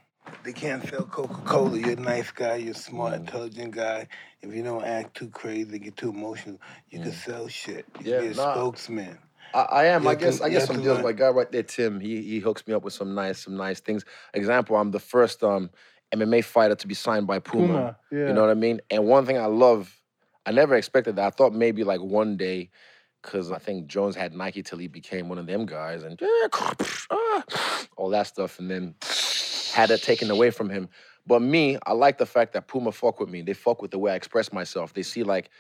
They can't sell Coca Cola. You're a nice guy, you're a smart, Mm. intelligent guy. If you don't act too crazy, get too emotional, you can sell shit. You Mm. Yeah, can be a nah. spokesman. I, I am. You I guess. I guess have some deals. learn. My guy right there, Tim. He he hooks me up with some nice some nice things. Example, I'm the first um MMA fighter to be signed by Puma. Puma. Yeah. You know what I mean? And one thing I love I never expected that. I thought maybe like one day, because I think Jones had Nike till he became one of them guys and [LAUGHS] all that stuff, and then had it taken away from him. But me, I like the fact that Puma fuck with me. They fuck with the way I express myself. They see like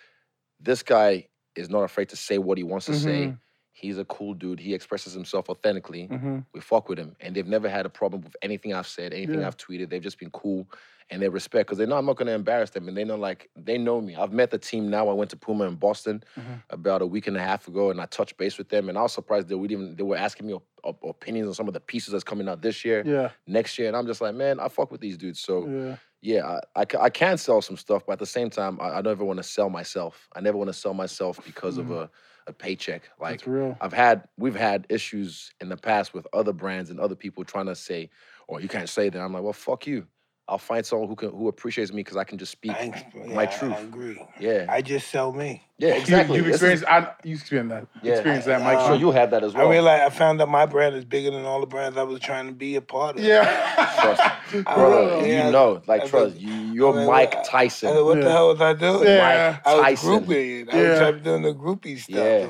this guy is not afraid to say what he wants to say. He's a cool dude. He expresses himself authentically. hmm We fuck with him, and they've never had a problem with anything I've said, anything Yeah. I've tweeted. They've just been cool, and they respect because they know I'm not going to embarrass them, and they know like they know me. I've met the team now. I went to Puma in Boston Mhm. about a week and a half ago, and I touched base with them, and I was surprised they would even they were asking me op- op- opinions on some of the pieces that's coming out this year, Yeah. next year, and I'm just like, man, I fuck with these dudes. So Yeah. yeah, I, I, I can sell some stuff, but at the same time, I, I never want to sell myself. I never want to sell myself because of a, a paycheck. Like That's real. I've had, we've had issues in the past with other brands and other people trying to say, "Oh, you can't say that." I'm like, well, fuck you. I'll find someone who can who appreciates me because I can just speak my yeah, truth. I agree. Yeah, I just sell me. Yeah, exactly. You, have This is- experienced. I, you experienced that. Yeah. Experienced that, I'm Mike. sure you had that as well. I realized I found out my brand is bigger than all the brands I was trying to be a part of. yeah. Trust, [LAUGHS] I brother, know, you know, like I trust, was- you, you're I mean, Mike I- I Tyson. said, what Yeah. the hell was I doing? Yeah. Mike I was Tyson. grouping. I was trying to doing the groupie stuff, Yeah,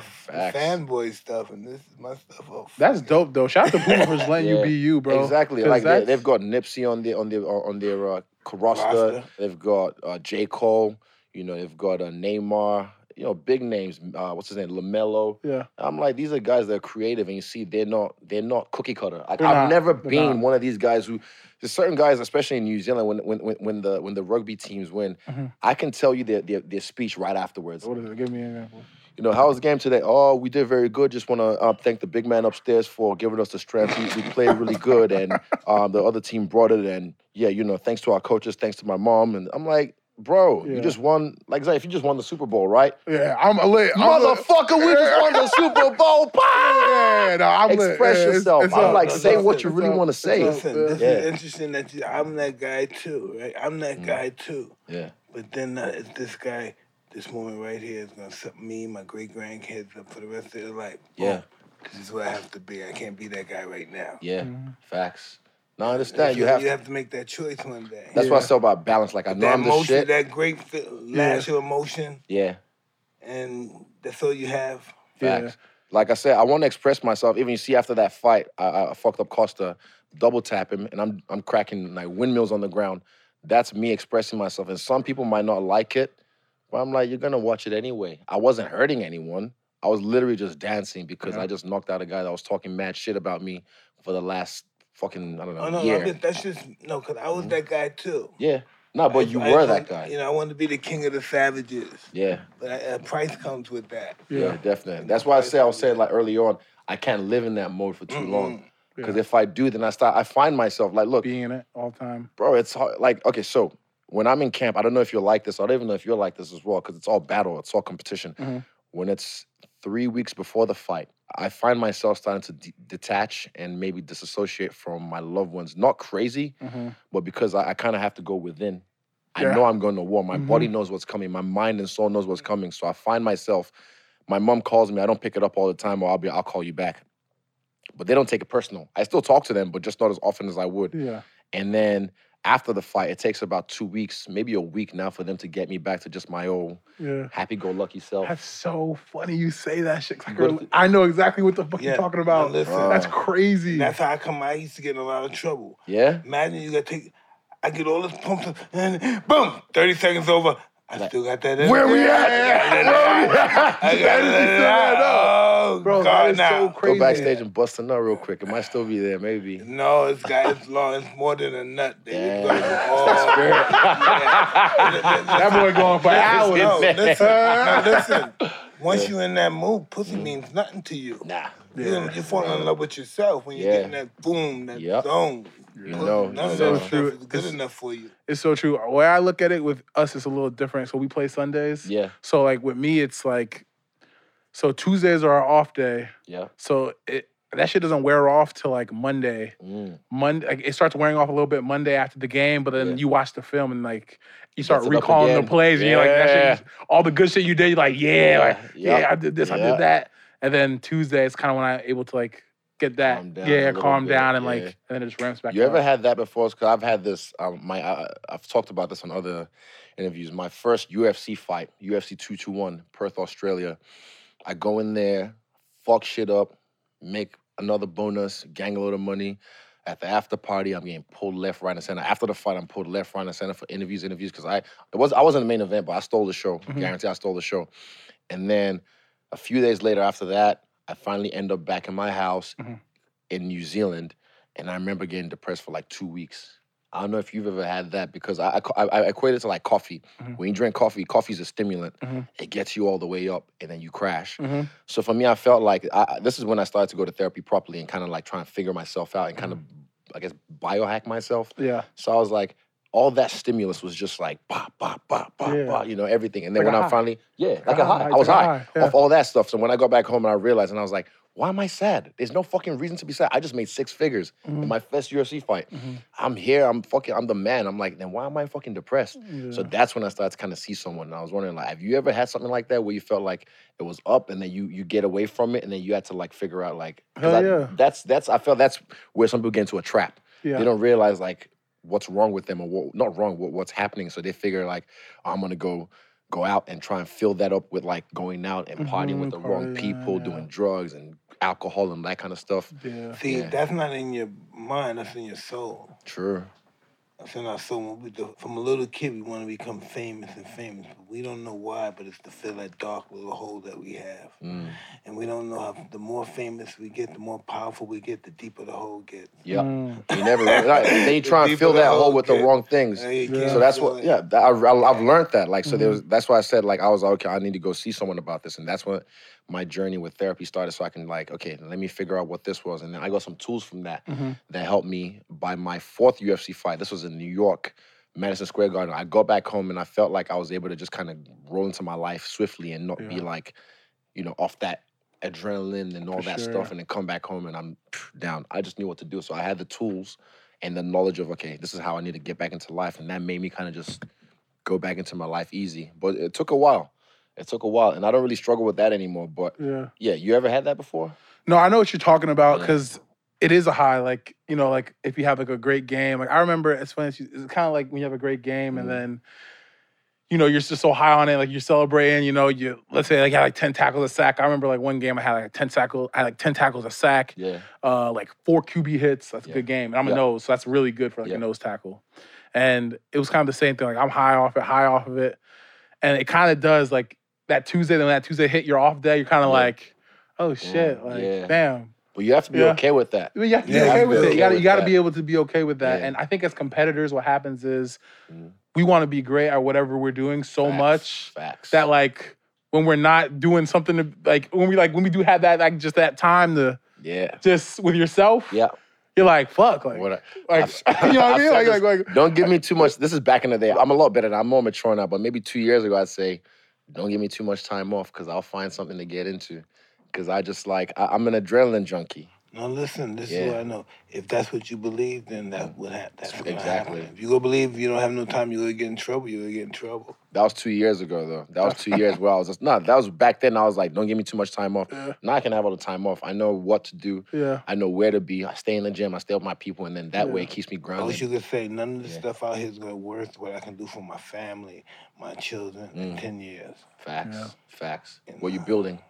the, the fanboy stuff, and this is my stuff. Oh, That's dope though. Shout out to Puma for just letting you be you, bro. Exactly. Like they, they've got Nipsey on their on their on their uh, roster. Roster. They've got uh, J Cole. You know, they've got uh, Neymar. You know, big names. Uh, what's his name? Lamelo. Yeah. I'm like, these are guys that are creative, and you see, they're not they're not cookie cutter. Like, I've not. never been not. one of these guys who. There's certain guys, especially in New Zealand, when when when, when the when the rugby teams win, Mhm. I can tell you their, their their speech right afterwards. What is it? Give me an example. You know, how was the game today? Oh, we did very good. Just want to uh, thank the big man upstairs for giving us the strength. We, we played really good, and um, the other team brought it. And yeah, you know, thanks to our coaches, thanks to my mom. And I'm like, bro, Yeah. you just won. Like, Zay, if you just won the Super Bowl, right? Yeah, I'm lit. I'm lit. Motherfucker, we just won the Super Bowl. [LAUGHS] Yeah, no, I'm lit. Express Yeah, it's- yourself. it's I'm up. like, It's say up. what you It's really up. want to say. Listen, this Yeah. is interesting that you, I'm that guy too, right? I'm that Mm. guy too. Yeah, But then uh, this guy, this moment right here is gonna set me, my great grandkids up for the rest of their life. Yeah. This is what I have to be. I can't be that guy right now. yeah, Mm-hmm. facts. No, I understand. You have. you to, have to make that choice one day. that's what I Yeah. say about balance. Like, I know that I'm the emotion, shit. that great fi- lash of emotion, Yeah. and that's all you have. Yeah. Facts. Like I said, I want to express myself. Even you see after that fight, I, I I fucked up Costa, double tap him, and I'm I'm cracking like windmills on the ground. That's me expressing myself, and some people might not like it, but I'm like, you're gonna watch it anyway. I wasn't hurting anyone. I was literally just dancing because Yeah. I just knocked out a guy that was talking mad shit about me for the last fucking I don't know Oh no, year. no, that's just no, because I was that guy too. yeah, no, but I- you I- were I- that guy. You know, I wanted to be the king of the savages, yeah. but I, a price comes with that. Yeah, Yeah. definitely. That's why I say I was saying like early on, I can't live in that mode for too long. Mm-mm. Because Yeah. if I do, then I start. I find myself like, look, Being in it all the time. bro, it's hard. like okay. So when I'm in camp, I don't know if you're like this. I don't even know if you're like this as well, because it's all battle, it's all competition. Mhm. When it's three weeks before the fight, I find myself starting to de- detach and maybe disassociate from my loved ones. Not crazy, hmm but because I, I kind of have to go within. I know I'm going to war. My Mhm. body knows what's coming. My mind and soul knows what's coming. So I find myself. My mom calls me. I don't pick it up all the time, or I'll be. I'll call you back. But they don't take it personal. I still talk to them, but just not as often as I would. Yeah. And then after the fight, it takes about two weeks, maybe a week now, for them to get me back to just my old Yeah. happy-go-lucky self. That's so funny you say that shit. I, Good. can- I know exactly what the fuck Yeah. you're talking about. Now listen. That's Uh, crazy. That's how I come. I used to get in a lot of trouble. Yeah. Imagine you got to take. I get all this pumped up, and boom, thirty seconds over. I Like, still got that. in Where we at? Where we at? I got Energy it. still add up. Oh, Bro, that God, is now. so crazy. Go backstage and bust a nut real quick. It might still be there, maybe. No, it's got it's long. It's more than a nut. There Yeah. you go. It's Oh, that boy going for hours. No, listen, [LAUGHS] no, listen. Once you in that mood, pussy means nothing to you. Nah. You, you fall in love with yourself when you Yeah. get in that boom, that Yep. zone. You know. None of So true. stuff is good It's- enough for you. It's so true. The way I look at it with us it's a little different. So we play Sundays. Yeah. So like with me, it's like, so Tuesdays are our off day. Yeah. So it that shit doesn't wear off till like Monday. Mm. Monday, like, it starts wearing off a little bit Monday after the game, but then Yeah. you watch the film and like you start Mess it up recalling the again. plays and you're like, that shit, all the good shit you did, you're like, yeah, Yeah. like, yeah, I did this, I did that. And then Tuesday is kind of when I'm able to like get that Calm down yeah, calm bit, down and yeah. like and then it just ramps back. You ever had that before? Because I've had this. Um, my I, I've talked about this on other interviews. My first UFC fight, UFC two two one, Perth, Australia. I go in there, fuck shit up, make another bonus, gang a load of money. At the after party, I'm getting pulled left, right, and center. After the fight, I'm pulled left, right, and center for interviews, interviews. Because I it was I wasn't the main event, but I stole the show. Mhm. Guarantee I stole the show. And then a few days later, after that, I finally end up back in my house Mhm. in New Zealand, and I remember getting depressed for like two weeks. I don't know if you've ever had that because I I, I equate it to like coffee. Mhm. When you drink coffee, coffee's a stimulant. Mhm. It gets you all the way up, and then you crash. Mhm. So for me, I felt like I, I- this is when I started to go to therapy properly and kind of like try and figure myself out and kind of, Mm-hmm. I guess, biohack myself. Yeah. So I was like, all that stimulus was just like, bah, bah, bah, bah, Yeah. bah, you know, everything. And then Like when I high. finally, yeah, like a a high. I was like high, high, yeah. off all that stuff. So when I got back home and I realized, and I was like, why am I sad? There's no fucking reason to be sad. I just made six figures Mm-hmm. in my first UFC fight. I'm here. I'm fucking. I'm the man. I'm like, then why am I fucking depressed? So that's when I started to kind of see someone. And I was wondering, like, have you ever had something like that where you felt like it was up and then you you get away from it and then you had to like figure out like Hell I- yeah. that's that's I felt that's where some people get into a trap. Yeah. They don't realize like what's wrong with them or what not wrong, what, what's happening. So they figure like, oh, I'm gonna go go out and try and fill that up with like going out and partying with Mhm, the wrong people, yeah, yeah. doing drugs and alcohol and that kind of stuff. Yeah. See, Yeah. that's not in your mind. That's in your soul. True. That's in our soul. We do- From a little kid, we want to become famous and famous. But we don't know why, but it's to fill that dark little hole that we have. Mm. And we don't know how the more famous we get, the more powerful we get, the deeper the hole gets. Yeah. Mm. You never [LAUGHS] right. Then you try and fill that hole hole with the wrong things. Yeah, you Yeah. can't So that's what, yeah. That, I, I, I've learned that. Like, so Mm-hmm. was. That's why I said, like, I was like, okay, I need to go see someone about this, and that's when my journey with therapy started. So I can like, okay, let me figure out what this was, and then I got some tools from that Mhm. that helped me by my fourth UFC fight. This was in New York, Madison Square Garden. I got back home and I felt like I was able to just kind of roll into my life swiftly and not be like, you know, off that adrenaline and all For that sure. stuff, and then come back home and I'm [SNIFFS] down. I just knew what to do, so I had the tools and the knowledge of okay, this is how I need to get back into life, and that made me kind of just go back into my life easy. But it took a while. It took a while, and I don't really struggle with that anymore. But Yeah. yeah, you ever had that before? No, I know what you're talking about because it is a high. Like you know, like if you have like a great game. Like I remember it's funny. It's, it's kind of like when you have a great game and Mhm. then. You know, you're just so high on it, like you're celebrating. You know, you let's say like had like ten tackles a sack. I remember like one game I had like ten tackle, I had like ten tackles a sack, Yeah, uh, like four QB hits. That's a Yeah. good game. And I'm Yeah. a nose, so that's really good for like Yeah. a nose tackle. And it was kind of the same thing. Like I'm high off it, high off of it, and it kind of does like that Tuesday. Then when that Tuesday hit your off day, you're kind of Yeah. like, oh shit, like yeah. damn. but you have to be Yeah. okay with that. I you have to be Yeah, okay I'm with okay it. You got to you got to be able to be okay with that. Yeah. And I think as competitors, what happens is Mhm. we want to be great at whatever we're doing so Facts, much Facts. that like when we're not doing something to like when we like when we do have that like just that time to yeah, just with yourself, yeah. you're like fuck like What I- like I've- [LAUGHS] you know what I mean like this. like like Don't give me too much. This is back in the day. I'm a lot better. Now. I'm more mature now. But maybe two years ago, I'd say, don't give me too much time off because I'll find something to get into. Because I just like I, I'm an adrenaline junkie. Now listen, this is what I know. If that's what you believe, then that would happen. That's what's gonna Exactly. happen. If you go believe you don't have no time, you're gonna get in trouble. You're gonna get in trouble. That was two years ago, though. That was two years where I was just no. That was back then. I was like, don't give me too much time off. Yeah. Now I can have all the time off. I know what to do. yeah I know where to be. I stay in the gym. I stay with my people, and then that way it keeps me grounded. I wish grounded. you could say none of the Yeah. stuff out here is gonna worth what I can do for my family, my children in Mm. ten years. Facts. Yeah. Facts. What you're building,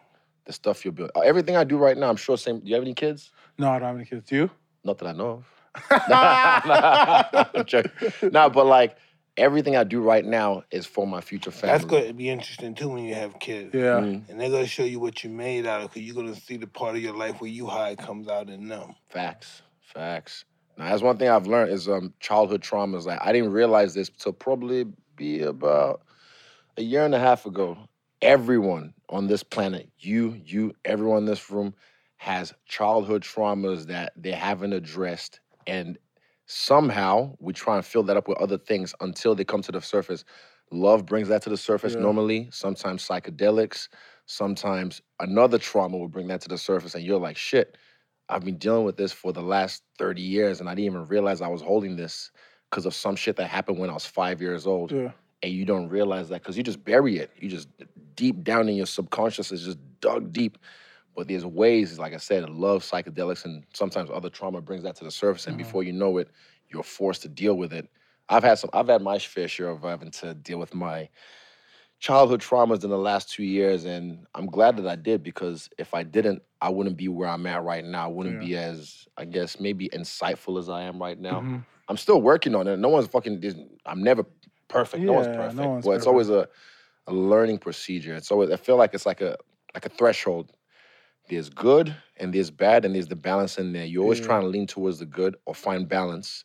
the stuff you're building. Everything I do right now, I'm sure. Same. Do you have any kids? no I don't have any kids do you Not that I know of. [LAUGHS] I'm joking. no, but like everything I do right now is for my future family. That's gonna be interesting too when you have kids. yeah Mm, And they're gonna show you what you made out of, because you're gonna see the part of your life where you high comes out in them. facts. Facts. Now, that's one thing I've learned is um childhood traumas. Like I didn't realize this till probably be about a year and a half ago. Everyone on this planet, you, you, everyone in this room, has childhood traumas that they haven't addressed, and somehow we try and fill that up with other things until they come to the surface. Love brings that to the surface Yeah. normally. Sometimes psychedelics. Sometimes another trauma will bring that to the surface, and you're like, shit. I've been dealing with this for the last 30 years, and I didn't even realize I was holding this because of some shit that happened when I was five years old. yeah And you don't realize that because you just bury it. You just deep down in your subconscious is just dug deep. But there's ways, like I said, love psychedelics and sometimes other trauma brings that to the surface, and before you know it, you're forced to deal with it. I've had some. I've had my fair share of having to deal with my childhood traumas in the last two years, and I'm glad that I did because if I didn't, I wouldn't be where I'm at right now. I wouldn't Yeah. be as, I guess, maybe insightful as I am right now. Mhm. I'm still working on it. No one's fucking. I'm never perfect. no one's Yeah, no perfect. well, but it's always a, a learning procedure. It's always. I feel like it's like a like a threshold. There's good and there's bad and there's the balance in there. You're always Yeah. trying to lean towards the good or find balance.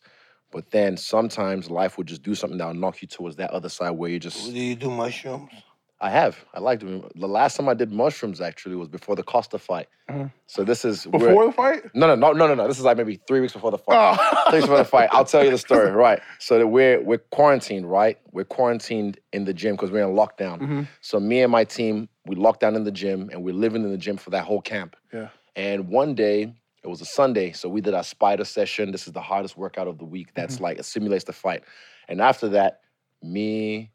But then sometimes life will just do something that'll knock you towards that other side where you just Do you do mushrooms? I have. I liked the last time I did mushrooms actually was before the Costa fight. Mhm. So this is Before the fight? no no no no no no. This is like maybe three weeks before the fight. Oh. Three weeks before the fight. I'll tell you the [LAUGHS] story. Right. So that we're we're quarantined, right? We're quarantined in the gym because we're in lockdown. Mhm. So me and my team, we locked down in the gym and we're living in the gym for that whole camp. Yeah. And one day, it was a Sunday, so we did our spider session. This is the hardest workout of the week. That's Mm-hmm. like it simulates the fight. And after that, me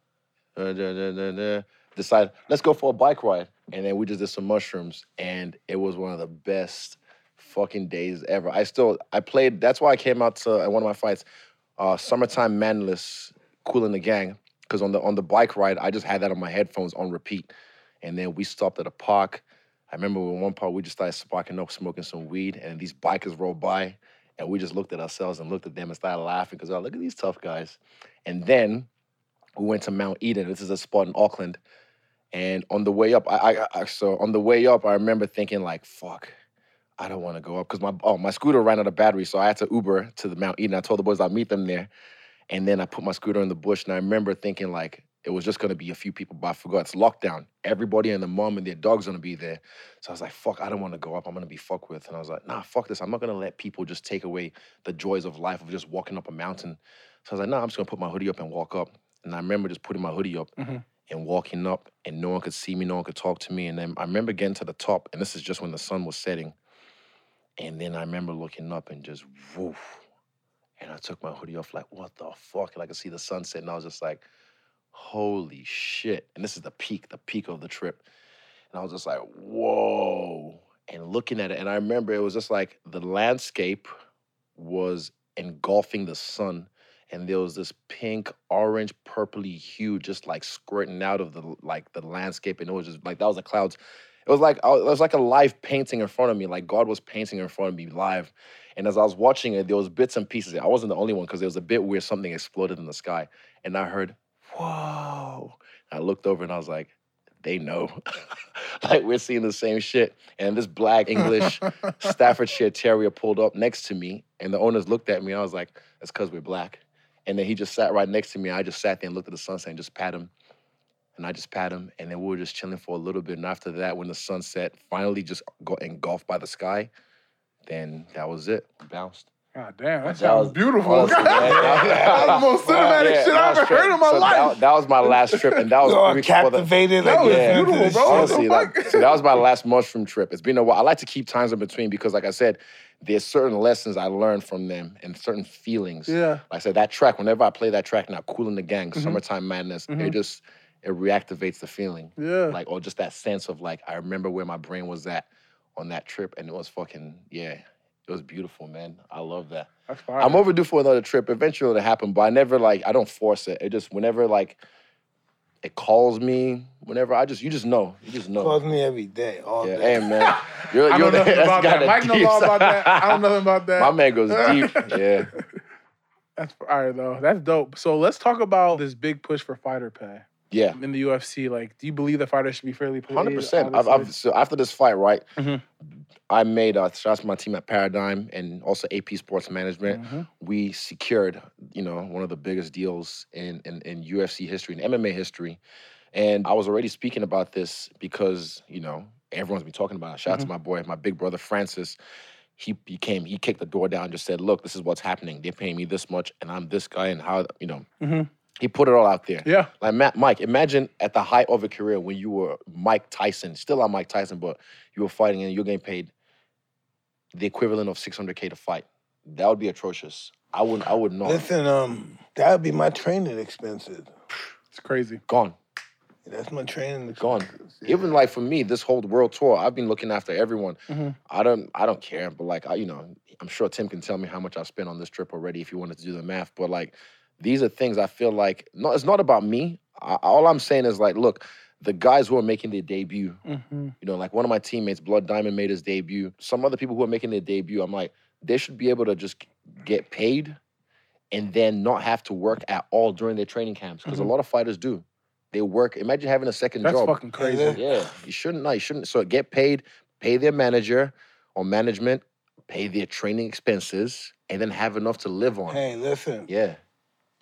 uh, da, da, da, decided let's go for a bike ride. And then we just did some mushrooms, and it was one of the best fucking days ever. I still I played. That's why I came out to at one of my fights, uh, summertime Madness, Kool and the Gang. Because on the on the bike ride, I just had that on my headphones on repeat. And then we stopped at a park. I remember in one part we just started sparking up, smoking some weed, and these bikers rolled by, and we just looked at ourselves and looked at them and started laughing because oh, look at these tough guys. And then we went to Mount Eden. This is a spot in Auckland. And on the way up, I, I, I so on the way up, I remember thinking like, "Fuck, I don't want to go up," because my oh my scooter ran out of battery, so I had to Uber to the Mount Eden. I told the boys I'd meet them there, and then I put my scooter in the bush, and I remember thinking like it was just gonna be a few people, but I forgot it's lockdown. Everybody and the mom and their dog's gonna be there, so I was like, "Fuck, I don't want to go up. I'm gonna be fucked with." And I was like, "Nah, fuck this. I'm not gonna let people just take away the joys of life of just walking up a mountain." So I was like, "Nah, I'm just gonna put my hoodie up and walk up." And I remember just putting my hoodie up Mhm. And walking up, and no one could see me, no one could talk to me. And then I remember getting to the top, and this is just when the sun was setting. And then I remember looking up and just woof. And I took my hoodie off, like, what the fuck? And I could see the sunset, and I was just like, holy shit. And this is the peak, the peak of the trip. And I was just like, whoa. And looking at it, and I remember it was just like the landscape was engulfing the sun and there was this pink, orange, purpley hue just like squirting out of the like the landscape, and it was just like that was the clouds. It was like uh, it was like a live painting in front of me, like God was painting in front of me live. And as I was watching it, there was bits and pieces. I wasn't the only one because there was a bit where something exploded in the sky, and I heard, "Whoa!" I looked over and I was like, "They know, [LAUGHS] like we're seeing the same shit." And this black English [LAUGHS] Staffordshire Terrier pulled up next to me, and the owners looked at me. I was like, "That's because we're black." And then he just sat right next to me. I just sat there and looked at the sunset and just pat him. And I just pat him. And then we were just chilling for a little bit. And after that, when the sunset finally just got engulfed by the sky, then that was it. Bounced. God damn, that That was- beautiful. honestly, man, [LAUGHS] That's the most cinematic Yeah, shit I've was ever heard in my so life. That, that was my last trip. And that was You're all three weeks before the- captivated. That was Yeah. beautiful, bro. Honestly, like, so that was my last mushroom trip. It's been a while. I like to keep times in between because, like I said, there's certain lessons I learned from them and certain feelings. Yeah. Like I said, that track, whenever I play that track now, Kool and the Gang, Mhm. Summertime Madness, Mhm. it just, it reactivates the feeling. Yeah. Like, or just that sense of like, I remember where my brain was at on that trip and it was fucking, yeah, it was beautiful, man. I love that. That's fire. I'm overdue for another trip. Eventually it'll happen, but I never like, I don't force it. It just, whenever like, it calls me, whenever I just, you just know. You just know. Calls me every day, all Yeah, day. hey man, [LAUGHS] you're, I you're know the, nothing [LAUGHS] that's about the guy that. Mike knows all about that. I don't know nothing about that. My man goes [LAUGHS] deep. Yeah. That's all right though. That's dope. So let's talk about this big push for fighter pay Yeah. in the UFC. Like, do you believe that fighters should be fairly paid? Hundred percent. I've, I've so after this fight, right? Mhm. I made uh, shout out to my team at Paradigm and also AP Sports Management. Mhm. We secured, you know, one of the biggest deals in, in in UFC history and MMA history. And I was already speaking about this because you know everyone's been talking about it. Shout out to my boy, my big brother Francis. He he came, he kicked the door down, and just said, "Look, this is what's happening. They're paying me this much, and I'm this guy, and how you know." He put it all out there. Yeah. Like Matt, Mike, imagine at the height of a career when you were Mike Tyson, still on Mike Tyson, but you were fighting and you're getting paid the equivalent of 600k to fight. That would be atrocious. I wouldn't. I wouldn't. Listen, um, that would be my training expenses. It's crazy. Gone. That's my training. gone. expenses, yeah. Even like for me, this whole world tour, I've been looking after everyone. Mhm. I don't, I don't care. But like, I, you know, I'm sure Tim can tell me how much I've spent on this trip already if you wanted to do the math. But like, these are things I feel like. No, it's not about me. I, all I'm saying is like, look, the guys who are making their debut. Mm-hmm. You know, like one of my teammates, Blood Diamond, made his debut. Some other people who are making their debut, I'm like, they should be able to just get paid and then not have to work at all during their training camps because Mhm. a lot of fighters do. They work. Imagine having a second That's job. fucking crazy. Yeah. Yeah, you shouldn't. No, you shouldn't. So get paid, pay their manager or management, pay their training expenses, and then have enough to live on. Hey, listen. Yeah.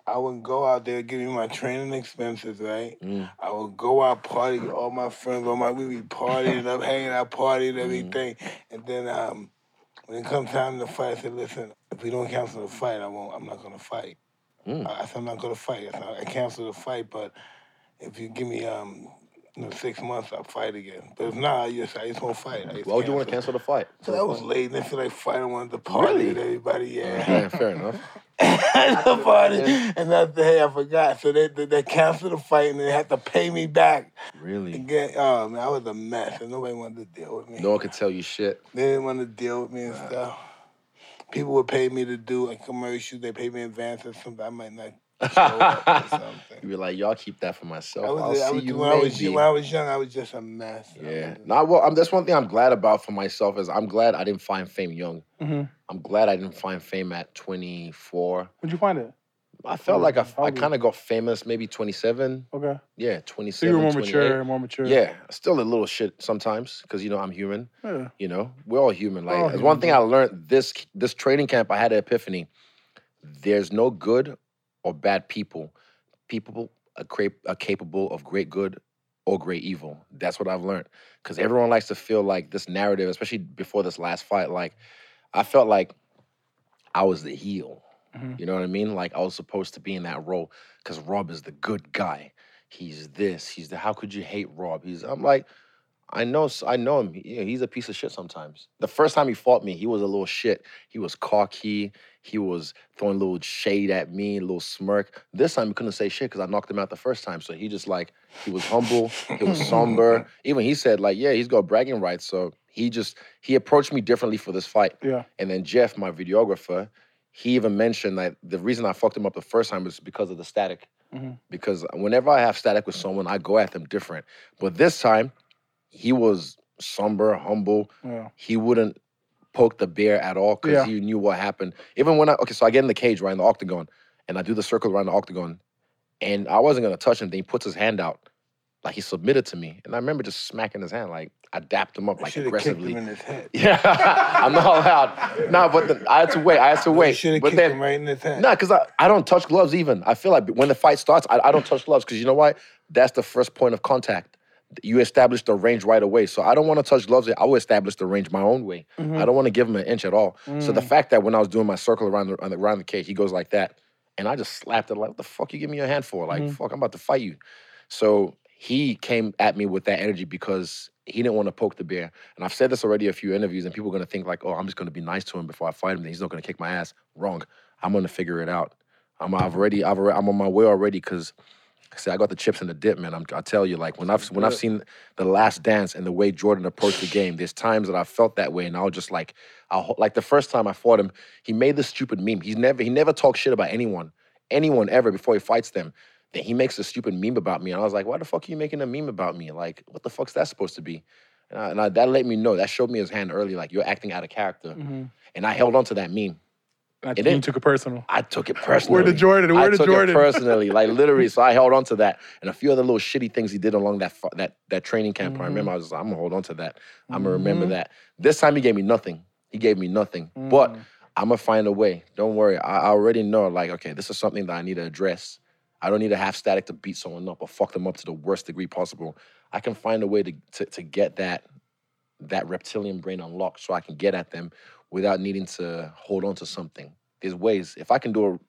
I would go out there, give me my training expenses, right? Mm. I would go out party, with all my friends, all my we be partying up, [LAUGHS] hanging out, partying, Mm-hmm. everything. And then um, when it comes time to fight, I said, listen, if we don't cancel the fight, I won't. I'm not gonna fight. Mm. I, I said I'm not gonna fight. I, said, I cancel the fight, but if you give me um, you know, six months, I'll fight again. But if not, I just I just won't fight. Just Why would you want to cancel the fight? So I was late and I feel like fighting, wanted to party Really? with everybody. Yeah. Yeah, fair [LAUGHS] enough. The party. And that's the hey, I forgot. So they, they they canceled the fight and they had to pay me back Really? again. Oh man, I was a mess and nobody wanted to deal with me. No one could tell you shit. They didn't want to deal with me and stuff. People would pay me to do a commercial. They pay me in advance or something. I might not [LAUGHS] show up or [LAUGHS] something. You'd be like, y'all keep that for myself. I I'll was, I see was, you when, I was, maybe. when I was young, I was just a mess. Yeah. was- No, well, I'm, that's one thing I'm glad about for myself is I'm glad I didn't find fame young. Mm-hmm. I'm glad I didn't find fame at 24. When'd you find it? I felt like I, I kind of got famous maybe 27. Okay. Yeah, 27. So 27. you were more mature, more mature. Yeah, still a little shit sometimes because you know I'm human. Yeah. You know, we're all human. Like all there's one thing I learned this this training camp. I had an epiphany. There's no good or bad people. People are, cra- are capable of great good or great evil. That's what I've learned. Because everyone likes to feel like this narrative, especially before this last fight. Like I felt like I was the heel. Mhm. You know what I mean? Like I was supposed to be in that role because Rob is the good guy. He's this. He's the. How could you hate Rob? He's. I'm like, I know. I know him. Yeah, he's a piece of shit sometimes. The first time he fought me, he was a little shit. He was cocky. He was throwing a little shade at me, a little smirk. This time he couldn't say shit because I knocked him out the first time. So he just like he was humble. he was somber. [LAUGHS] Even he said like, yeah, he's got bragging rights. So he just he approached me differently for this fight. Yeah. And then Jeff, my videographer, he even mentioned that the reason I fucked him up the first time was because of the static. Mhm. Because whenever I have static with someone, I go at them different. But this time, he was somber, humble. Yeah. He wouldn't poke the bear at all because Yeah. he knew what happened. Even when I okay, so I get in the cage right in the octagon, and I do the circle around the octagon, and I wasn't gonna touch him. Then he puts his hand out, like he submitted to me, and I remember just smacking his hand, like I dapped him up like have kicked aggressively. him in his head. [LAUGHS] Yeah, I'm not allowed. No, but the, I had to wait. I had to wait. should have But kicked then, him right in his head. no, because I, I don't touch gloves even. I feel like when the fight starts, I, I don't touch gloves because you know why? That's the first point of contact. You establish the range right away. So I don't want to touch gloves. I will establish the range my own way. Mm-hmm. I don't want to give him an inch at all. So Mm. the fact that when I was doing my circle around the, around the cage, he goes like that. And I just slapped it like, what the fuck you give me your hand for? Like, Mm-hmm. fuck, I'm about to fight you. So he came at me with that energy because he didn't want to poke the bear. And I've said this already a few interviews, and people are gonna think like, oh, I'm just gonna be nice to him before I fight him. Then he's not gonna kick my ass. Wrong. I'm gonna figure it out. I'm I've already I've already, I'm on my way already because. See, I got the chips and the dip, man. I'm, I tell you, like when I've when I've seen the Last Dance and the way Jordan approached the game, there's times that I felt that way, and I was just like, I like the first time I fought him, he made this stupid meme. He's never he never talked shit about anyone, anyone ever before he fights them. Then he makes a stupid meme about me, and I was like, why the fuck are you making a meme about me? Like, what the fuck's that supposed to be? And, I, and I, that let me know. That showed me his hand early, like you're acting out of character. Mhm. And I held on to that meme. And I It think you took it personal. I took it personally. Word to Jordan, word to Jordan. it personally, like [LAUGHS] literally. So I held on to that, and a few other little shitty things he did along that that that training camp. I remember I was, like, I'm gonna hold on to that. I'm gonna remember Mhm. that. This time he gave me nothing. He gave me nothing. But Mm. I'm gonna find a way. Don't worry. I, I already know. Like, okay, this is something that I need to address. I don't need to have static to beat someone up or fuck them up to the worst degree possible. I can find a way to to, to get that that reptilian brain unlocked so I can get at them without needing to hold on to something. There's ways. If I can do it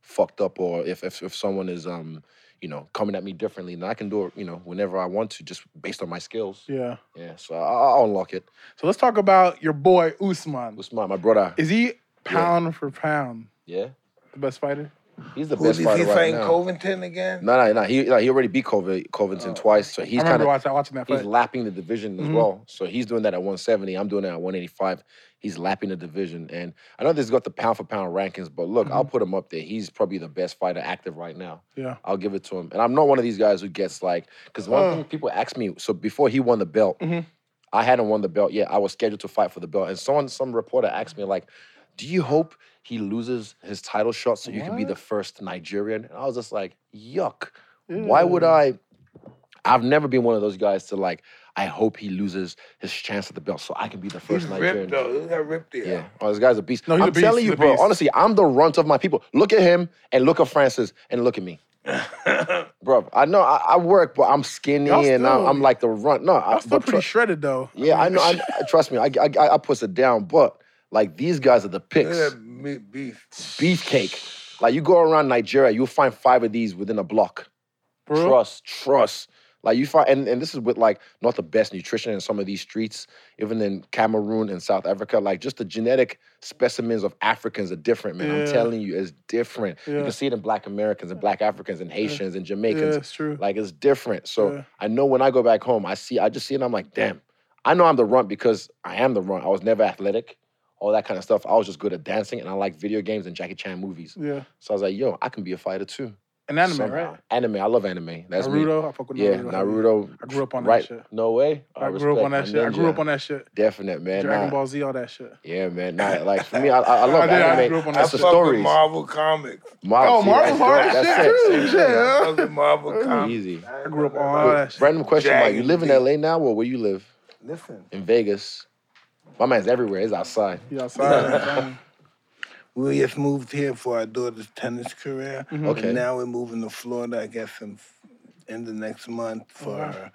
fucked up or if if, if someone is um you know coming at me differently, then I can do it you know whenever I want to just based on my skills. Yeah. Yeah, so I, I'll unlock it. So let's talk about your boy Usman. Usman, my my brother? Is he pound for pound Yeah. the best fighter? He's the Who's best he, fighter he right fighting now. Covington again? No, no, no. He like, he already beat Cov- Covington oh. twice, so I he's remember kind of watching, watching that he's fight. lapping the division as mm-hmm. well. So he's doing that at 170. I'm doing it at 185. He's lapping the division, and I know this got the pound for pound rankings, but look, I'll mm-hmm. put him up there. He's probably the best fighter active right now. Yeah. I'll give it to him. And I'm not one of these guys who gets like, because one thing people ask me, so before he won the belt, mm-hmm. I hadn't won the belt yet. I was scheduled to fight for the belt, and someone, some reporter asked me like, "Do you hope he loses his title shot so you can be the first Nigerian?" And I was just like, "Yuck! Why would mm. I?" I've never been one of those guys to like. I hope he loses his chance at the belt so I can be the He's first Nigerian. ripped though. He got ripped there. Yeah. Oh, this guy's a beast. No, he's I'm a beast, telling you, bro. beast. Honestly, I'm the runt of my people. Look at him and look at Francis and look at me. [LAUGHS] bro, I know I, I work, but I'm skinny Y'all and I'm, I'm like the runt. No, I'm still but pretty shredded though. yeah, I know. I, I- [LAUGHS] trust me, I, I, I puts it down. But like these guys are the picks. meat beef. Beefcake. Like you go around Nigeria, you'll find five of these within a block. Real? Trust, trust. Like you find, and, and this is with like not the best nutrition in some of these streets, even in Cameroon and South Africa. Like just the genetic specimens of Africans are different, man. I'm Yeah. telling you, it's different. You Yeah. can see it in Black Americans and Black Africans and Haitians and Yeah, Jamaicans. it's true. Like it's different. So Yeah. I know when I go back home, I see, I just see it. And I'm like, damn. I know I'm the runt because I am the runt. I was never athletic, all that kind of stuff. I was just good at dancing, and I like video games and Jackie Chan movies. Yeah. So I was like, yo, I can be a fighter too. An anime, somehow. right? Anime. I love anime. That's me. Naruto. I fuck with Yeah, Naruto. Naruto. I grew up on that right. shit. No way. I oh, grew up on that shit. I grew up on that shit. Definite, man. Dragon Nah. Ball Z, all that shit. Yeah, man. Nah, like for me, I, I I [LAUGHS] love I did, I grew up on That's that the I fuck with stories. Marvel comics. Marvel, Oh, see, Marvel that's hard dope. That's shit, it. too. Shit, thing. I Marvel comics. Easy. I grew up on all that shit. Random question, Mike. You live in LA now, or where you live? Listen, In Vegas. My man's everywhere. He's outside. He outside. [LAUGHS] we just moved here for our daughter's tennis career. Okay. And now we're moving to Florida, I guess, in, in the next month for wow. her.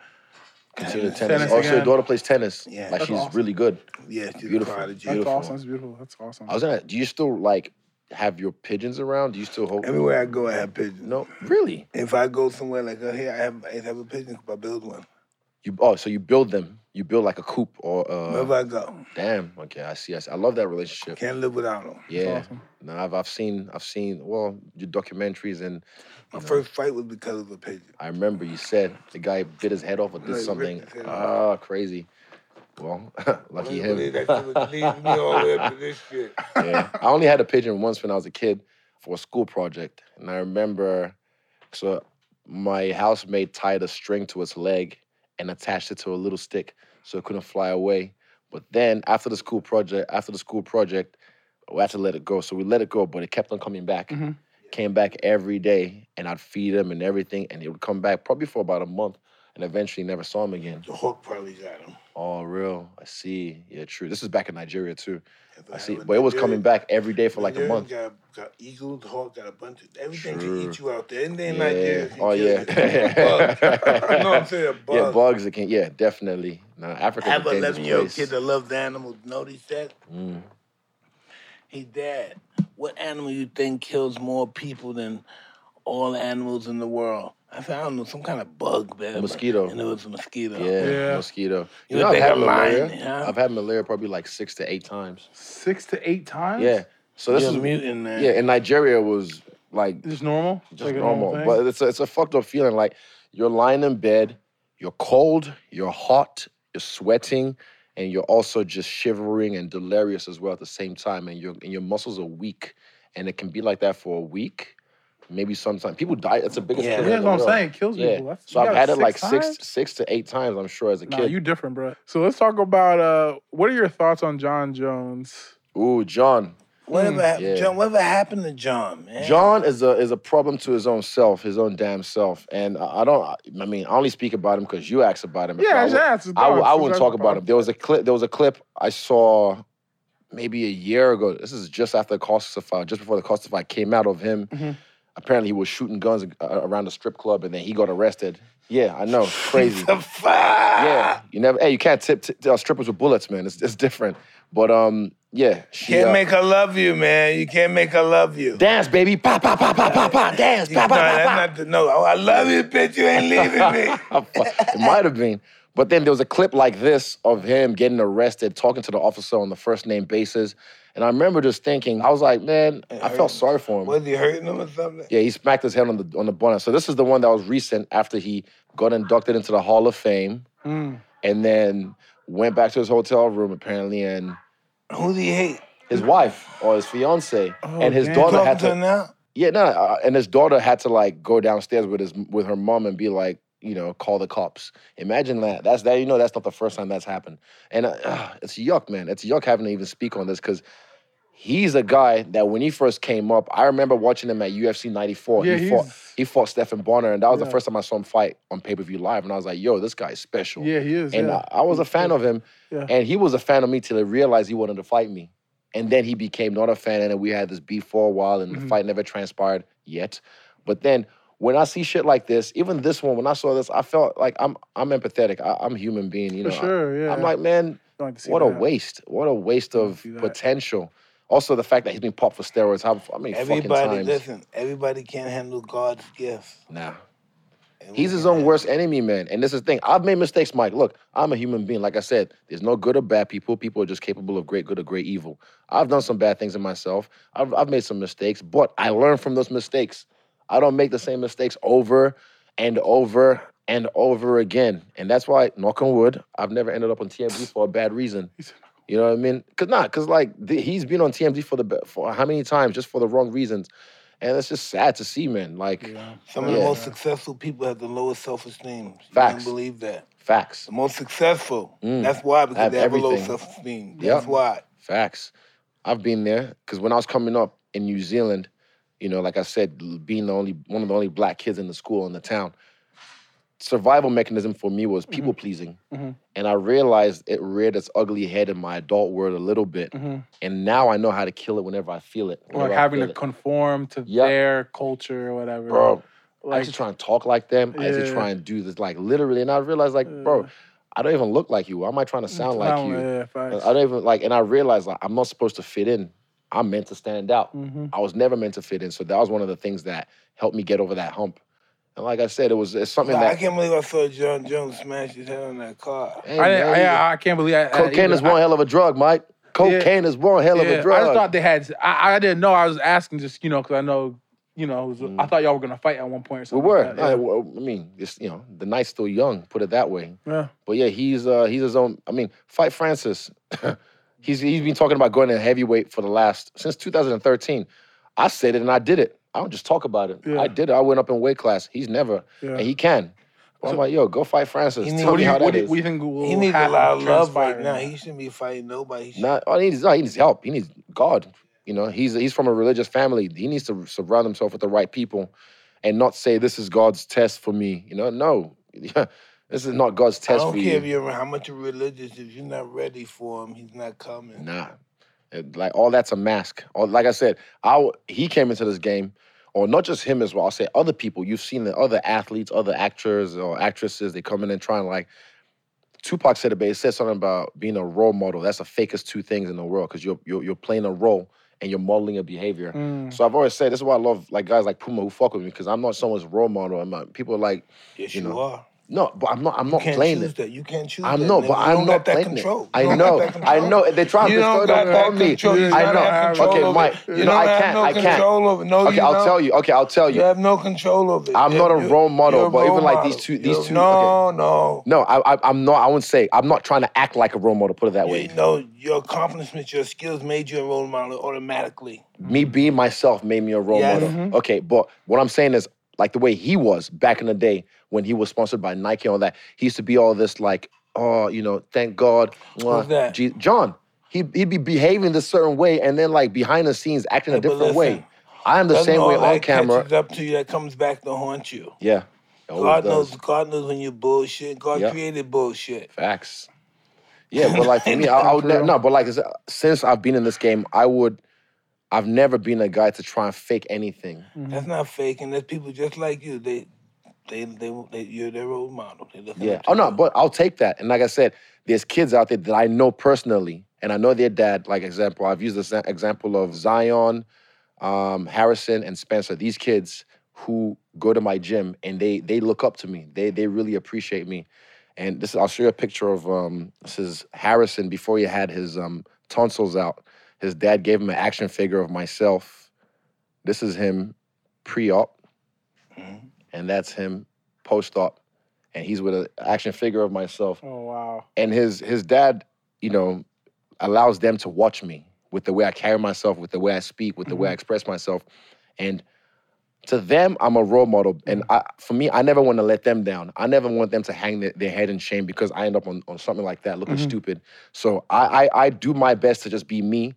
Continue tennis. tennis. Tennis Oh, so your daughter plays tennis. Yeah. Like That's she's awesome. really good. Yeah, she's Beautiful. a prodigy. That's Beautiful. awesome. That's beautiful. That's awesome. I was gonna. Do you still like have your pigeons around? Do you still hold? Everywhere I go, I have pigeons. No, really. If I go somewhere like uh, here, I have I have a pigeon. 'cause I build one. You oh, so you build them. You build like a coop or uh. Wherever I go, Damn. Okay, I see. I see. I love that relationship. can't live without them. Yeah. awesome. No, I've I've seen I've seen well your documentaries and My first fight was because of a pigeon. I remember you said the guy bit his head off or did something. ripped his head Ah, crazy. Well, [LAUGHS] lucky him. shit was me all the way up to this [LAUGHS] shit. yeah. I only had a pigeon once when I was a kid for a school project. And I remember, so my housemate tied a string to its leg and attached it to a little stick so it couldn't fly away. But then after the school project, after the school project, we had to let it go. So we let it go, but it kept on coming back. Mhm. Came back every day and I'd feed him and everything. And it would come back probably for about a month and eventually never saw him again. The hook probably got him. Oh, real? I see. Yeah, true. This is back in Nigeria too. If I see. But it was coming back every day for like a month. Got, got eagles, hawk, got a bunch of everything Sure. can eat you out there. Anything Yeah. Nigeria can Oh, yeah. [LAUGHS] you. Bugs. [LAUGHS] you know what I'm [LAUGHS] saying? Bugs. Yeah, bugs that can. Yeah, definitely. No, I Africa's have a an 11 year old kid that loves animals. Notice that? Mm. Hey, Dad, what animal you think kills more people than all animals in the world? I said, I don't know, some kind of bug, man. A mosquito. And it was a mosquito. Yeah, Yeah. mosquito. You You, know, would I've had I'm lying, malaria. huh? I've had malaria probably like six to eight times. Six to eight times. Yeah. So this You're is a mutant, man. yeah. In Nigeria, it was like Just normal. just Like a normal, but it's a, it's a fucked up feeling. Like you're lying in bed, you're cold, you're hot, you're sweating, and you're also just shivering and delirious as well at the same time, and your and your muscles are weak, and it can be like that for a week, maybe sometimes. People die. It's the biggest. Yeah. killer yeah, in that's the what I'm world. saying. It kills Yeah. people. That's, So I've had it like times? six six to eight times. I'm sure as a Nah, kid. you different, bro. So let's talk about uh, what are your thoughts on Jon Jones? Ooh, Jon. Whatever, hap- Yeah. Jon, whatever happened to Jon, man? Jon is a is a problem to his own self, his own damn self, and I I don't. I mean, I only speak about him because you asked about him. If Yeah, I, I just would- asked. I, would- I Dogs, wouldn't talk about him. There was a clip. There was a clip I saw maybe a year ago. This is just after the Costa fight, just before the Costa fight came out of him. Mhm. Apparently, he was shooting guns uh, around the strip club, and then he got arrested. Yeah, I know, crazy. [LAUGHS] The fire. yeah, you never. Hey, you can't tip, tip uh, strippers with bullets, man. It's it's different. But um, yeah, she Can't uh, make her love you, man. You can't make her love you. dance, baby, pa pa pa pa pa pa, dance, You- pa no, pa pa pa. not the no. Oh, I love you, bitch. You ain't leaving me. [LAUGHS] it might have been. But then there was a clip like this of him getting arrested, talking to the officer on the first name basis. And I remember just thinking, I was like, man, I felt sorry for him. Was he hurting him or something? Yeah, he smacked his head on the on the bonnet. So this is the one that was recent after he got inducted into the Hall of Fame, Mm. and then went back to his hotel room apparently, and Who do you hate? his wife or his fiance Oh, and his damn. daughter had to to now? yeah no uh, and his daughter had to like go downstairs with his with her mom and be like you know call the cops imagine that that's that you know that's not the first time that's happened and uh, it's yuck man it's yuck having to even speak on this because he's a guy that when he first came up i remember watching him at ufc 94 Yeah, he fought he fought stephan bonnar and that was the first time i saw him fight on pay-per-view live and i was like yo this guy is special Yeah, he is. and yeah. I, I was a fan of him, Yeah. and he was a fan of me till he realized he wanted to fight me. And then he became not a fan, and then we had this beef for a while, and Mhm. the fight never transpired yet. But then when I see shit like this, even this one, when I saw this, I felt like I'm I'm empathetic. I, I'm a human being, you know. For sure, yeah. I, am like, man, like what a waste! What a waste of potential. Also, the fact that he's been popped for steroids. How, how many fucking Everybody, times? listen, everybody can't handle God's gifts. Nah. And He's his own handle worst enemy, man. And this is the thing. I've made mistakes, Mike. Look, I'm a human being. Like I said, there's no good or bad people. People are just capable of great good or great evil. I've done some bad things in myself. I've, I've made some mistakes, but I learn from those mistakes. I don't make the same mistakes over and over and over again. And that's why, knock on wood, I've never ended up on TMZ for a bad reason. He said, You know what I mean? Cause not, cause like the, he's been on TMZ for the for how many times just for the wrong reasons, and it's just sad to see, man. Like Yeah. Some of the most successful people have the lowest self-esteem. You Facts. don't believe that. facts. The most successful. Mm. That's why because Have they have a low self-esteem. Yep. That's why. Facts. I've been there because when I was coming up in New Zealand, you know, like I said, being the only one of the only black kids in the school in the town, survival mechanism for me was people pleasing, Mhm. and I realized it reared its ugly head in my adult world a little bit, Mhm. and now I know how to kill it whenever I feel it. Or having to it. conform to Yeah. their culture or whatever. bro. I used to try and talk like them. I used to try and do this like literally, and I realized like, bro, I don't even look like you. Why am I trying to sound like you? Yeah. I don't even like, and I realized like I'm not supposed to fit in. I'm meant to stand out. Mhm. I was never meant to fit in, so that was one of the things that helped me get over that hump. And like I said, it was it's something that I can't believe I saw Jon Jones smash his head on that car. Hey, I, man, I, I can't believe I, I- cocaine either. is one hell of a drug, Mike. Cocaine is one hell of a drug. I just thought they had. I, I didn't know. I was asking just you know because I know you know. It was, I thought y'all were gonna fight at one point or we something. were. like I, that. well, I mean, it's you know, the night's still young. Put it that way. Yeah. yeah. But yeah, he's uh he's his own. I mean, fight Francis. [LAUGHS] he's he's been talking about going to heavyweight for the last since 2013. I said it and I did it. I don't just talk about it. Yeah. I did it. I went up in weight class. He's never, Yeah. and he can. But I'm like, yo, go fight Francis. He Tell needs- me you how what that do, you- is. what do you think will He needs a lot of love right now. He shouldn't be fighting nobody. He Not, all he needs, no, he needs help. He needs God. You know, he's he's from a religious family. He needs to surround himself with the right people, and not say this is God's test for me. You know, no, [LAUGHS] this is not God's test. I don't care you. if you're how much you're religious. If you're not ready for him, he's not coming. Nah, like all that's a mask. All, like I said, I w- he came into this game, or not just him as well. I'll say other people. You've seen the other athletes, other actors or actresses. They come in and try and like. Tupac said it, but it said something about being a role model. That's the fakest two things in the world because you're, you're you're playing a role and you're modeling a behavior. Mm. So I've always said this is why I love like guys like Puma who fuck with me because I'm not someone's role model. I'm not, people are like, Yes, You you, know, are. No, but I'm not. I'm You not can't playing choose it. that. You can't choose I'm not, nigga. but I'm don't not got that playing control. it. I You don't know, got that I control. know. They're trying You to don't throw got it that on me. control. You I don't know. have control Okay, over Mike. it. You You know, don't I can't. no I can't. over. No, Okay, I'll don't. tell you. Okay, I'll tell You you. have no control over it. I'm You- not a role model, but even like these two- these two- No, no. No, I, I, I'm not. I wouldn't say. I'm not trying to act like a role model. Put it that way. You know, your accomplishments, your skills made you a role model automatically. me being myself made me a role model. Mm-hmm. Okay, but what I'm saying is like the way he was back in the day when he was sponsored by Nike and all that. He used to be all this like, oh, you know, thank God. mwah, Who's that? Je- Jon. He he'd be behaving this certain way and then like behind the scenes acting a Yeah, but different way. I am the same way on camera. catches up to you that comes back to haunt you. Yeah. God knows. God knows when you bullshit. God Yep. created bullshit. Facts. Yeah, but like for [LAUGHS] me, I, I would For ne- real. no, but like since I've been in this game, I would. I've never been a guy to try and fake anything. Mm-hmm. That's not faking. There's people just like you. They, they, they, they you're their role model. Yeah. Oh no, but I'll take that. And like I said, there's kids out there that I know personally, and I know their dad. Like example, I've used this example of Zion, um, Harrison, and Spencer. These kids who go to my gym and they they look up to me. They they really appreciate me. And this I'll show you a picture of um this is Harrison before he had his um tonsils out. His dad gave him an action figure of myself. This is him pre-op. And that's him post-op, and he's with an action figure of myself. Oh wow. And his his dad, you know, allows them to watch me with the way I carry myself, with the way I speak, with the way I mm-hmm. express myself, and to them, I'm a role model. And I, for me, I never want to let them down. I never want them to hang their, their head in shame because I end up on, on something like that, looking mm-hmm. stupid. So I, I I do my best to just be me.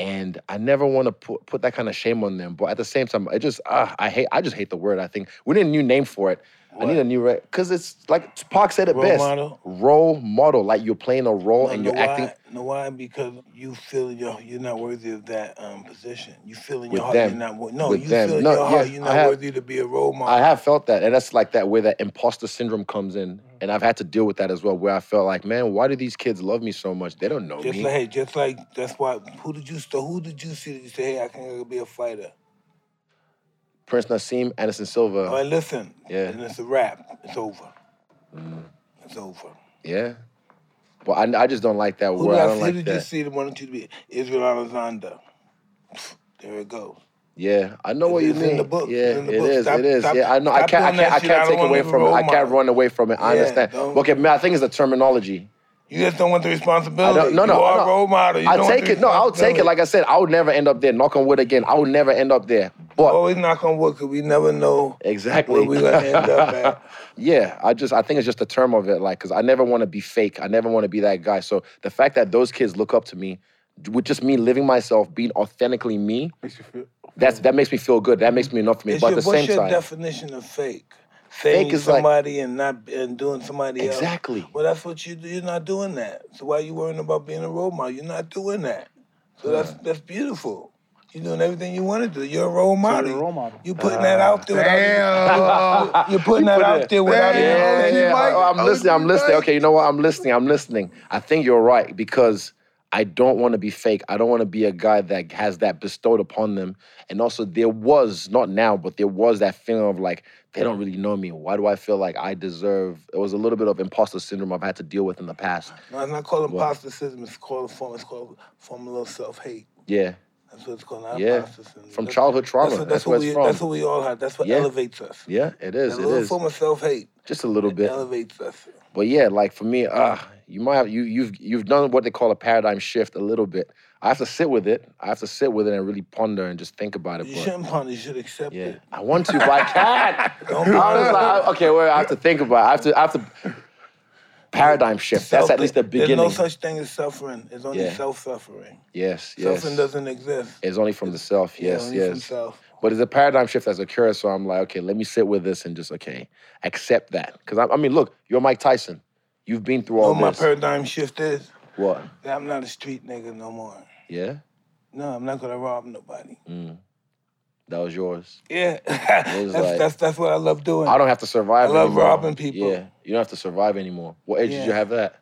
And I never want to put, put that kind of shame on them. But at the same time, I just ah, I hate I just hate the word. I think we need a new name for it. I need a new because it's like Pac said it Role best. model? Role model, like you're playing a role No, and you're acting Why? Know why? Because you feel you're you're not worthy of that um, position. You feel in your heart them. you're not. No, With you them. feel in No, your heart you're not have- worthy to be a role model. I have felt that, and that's like that where that imposter syndrome comes in, and I've had to deal with that as well. Where I felt like, man, why do these kids love me so much? They don't know Just me. like, hey, just like that's why. Who did you? Who did you see that you say, hey, I can be a fighter? Prince Naseem, Anderson Silva. All right, listen. Yeah. And it's a wrap. It's over. Mm. It's over. Yeah, but I, I just don't like that Who word. did, I I, don't who like did you that. see that wanted you to be? Israel Alexander. There it goes. Yeah, I know what you mean. the book. Yeah, It's in the it is. Stop- it is. stop- yeah, I know. I can't. I can't. I can't take away from it. I can't run away from it. I Yeah, understand. Okay, man. I think it's the terminology. You just don't want the responsibility. I don't, no, no, you are no. a role model. You I take it. No, I'll take it. Like I said, I would never end up there. Knock on wood again. I would never end up there. But always knock on wood because we never know exactly. where we're gonna end up at. [LAUGHS] Yeah, I just I think it's just the term of it, like, because I never want to be fake. I never want to be that guy. So the fact that those kids look up to me, with just me living myself, being authentically me, Makes you feel. That's that makes me feel good. That makes me enough for me. It's but your, at the what's same your time, definition of fake? Saying Fake you're is like- somebody and not and doing somebody else. exactly. Well, that's what you you're not doing that. So why you worrying about being a role model? You're not doing that. So that's that's beautiful. You're doing everything you want to do. You're a role model. you're a role model. you're putting that out there. without- Damn. [LAUGHS] You're putting You that put out it- there without Yeah, even yeah, yeah. might. Oh, I'm Oh, listening. I'm listening. Okay, you know what? I'm listening. I'm listening. I think you're right because I don't want to be fake. I don't want to be a guy that has that bestowed upon them. And also, there was not now, but there was that feeling of like they don't really know me. Why do I feel like I deserve? It was a little bit of imposter syndrome I've had to deal with in the past. No, it's not called imposter syndrome. It's called a form. It's called form of self hate. Yeah, That's what it's called. Not Yeah. imposter syndrome. from That's- childhood trauma. That's That's, what, that's, where what it's we. from. That's what we all have. That's what Yeah. elevates us. yeah, it is. That It little is. form of self hate Just a little bit. elevates us. But yeah, like for me, uh, you might have you you've you've done what they call a paradigm shift a little bit. I have to sit with it. I have to sit with it and really ponder and just think about it. You but- shouldn't ponder. You should accept Yeah, it. I want to, but I can't. [LAUGHS] Don't I- okay, well, I have to think about. It. I have to. I have to. Paradigm shift. That's at least the beginning. There's no such thing as suffering. It's only Yeah. self-suffering. yes, yes. Suffering doesn't exist. It's only from the self. Yeah, Yes, only from yes. self. But it's a paradigm shift that's occurred. So I'm like, okay, let me sit with this and just okay, accept that. Because I, I mean, look, you're Mike Tyson. You've been through You know all what my paradigm shift is? what? That I'm not a street nigga no more. Yeah. No, I'm not gonna rob nobody. Mm. That was yours. Yeah, was [LAUGHS] that's, like- that's that's what I love doing. I don't have to survive. I love anymore. robbing people. Yeah, you don't have to survive anymore. What age did you have that?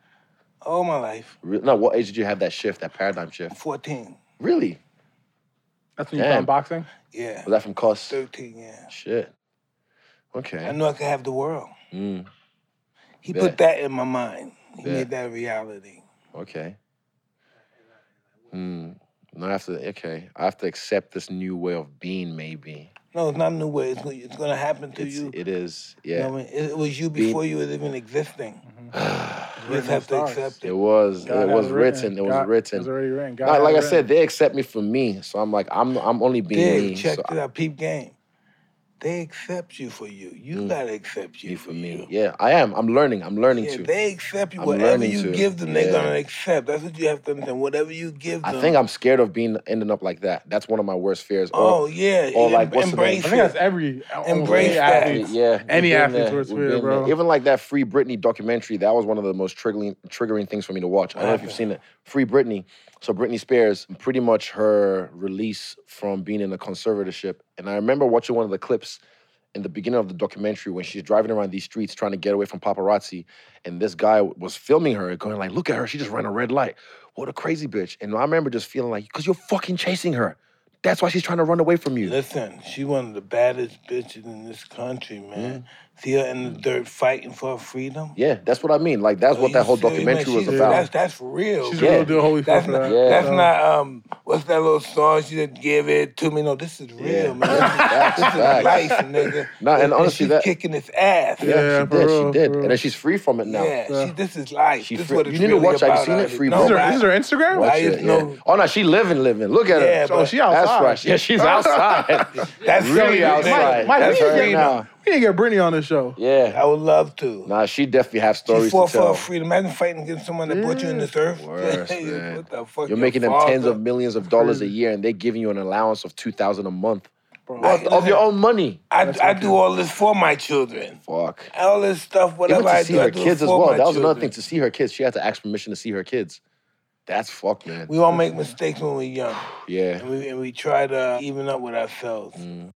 All my life, Re- No, what age did you have that shift, that paradigm shift? 14. Really? That's when you Damn. found boxing. Yeah, Was that from cost? 13. Yeah, Shit. Okay. I Okay. knew I could have the world. Mm, He Bet. put that in my mind. He Bet. made that reality. okay. Hmm. Now I have to. Okay, I have to accept this new way of being. Maybe No, it's not a new way. It's, it's gonna happen to it's, you. it is. You Yeah. know I mean? It, it was you Being- before you was even existing. Mm-hmm. [SIGHS] You just have to accept It it. was. God it was written. It was written. It was already written. God Like, had like I written. said, they accept me for me. So I'm like, I'm. I'm only being Dig, me. check so it out. Peep game. They accept you for you. You Mm. gotta accept you me for, for me. you. Yeah, I am. I'm learning. I'm learning Yeah, to. they accept you. I'm Whatever learning you to. give them, they're Yeah. gonna accept. That's what you have to understand. Whatever you give them. I think I'm scared of being ending up like that. That's one of my worst fears. Oh Or- yeah. or em- like, what's the name? I think that's every Embrace any that. athlete. yeah, Any we've been athlete's worst fear, been there. bro. Even like that Free Britney documentary, that was one of the most triggering triggering things for me to watch. I don't know if you've seen it. Free Britney. So Britney Spears, pretty much her release from being in a conservatorship. And I remember watching one of the clips in the beginning of the documentary when she's driving around these streets trying to get away from paparazzi, and this guy was filming her, going like, "Look at her, she just ran a red light. What a crazy bitch!" And I remember just feeling like, "Cause you're fucking chasing her. That's why she's trying to run away from you." Listen, she one of the baddest bitches in this country, man. See her in the dirt fighting for her freedom. Yeah, that's what I mean. Like that's Are what that whole documentary was about. That's that's real. She's Yeah. a real deal. Holy fuck That's for not, that. Yeah. that's No. not um what's that little song she said give it to me? No, this is real, Yeah. man. [LAUGHS] Facts, this is life, nigga. Nah, and honestly, she's that- kicking its ass. Yeah, Yeah, she did. real, she did, real. and then she's free from it now. Yeah, Yeah. She, this is life. She this free- what it's you need to watch that. You about seen it? Free No, This is her, this her Instagram? Watch it, just Oh no, she living, living. Look at her. but- Oh, she outside. That's outside. right. Yeah, she's [LAUGHS] outside. That's really outside. Mike, That's we her need to get- now. We need to get Britney on this show. Yeah. I would love to. Nah, she definitely have stories She stories fought to for tell. her freedom. Imagine fighting against someone that brought you in this earth. Worse, [LAUGHS] man. what the fuck? You're your making them tens of millions of dollars a year, and they're giving you an allowance of two thousand a month Bro. of, of your own money. I, I do all this for my children. Fuck. All this stuff, whatever Even to I see do, I her do it kids as for well. my That was another children. thing. To see her kids, she had to ask permission to see her kids. That's fucked, man. We all make mistakes when we're young, Yeah. and we and we try to even up with ourselves. Mm.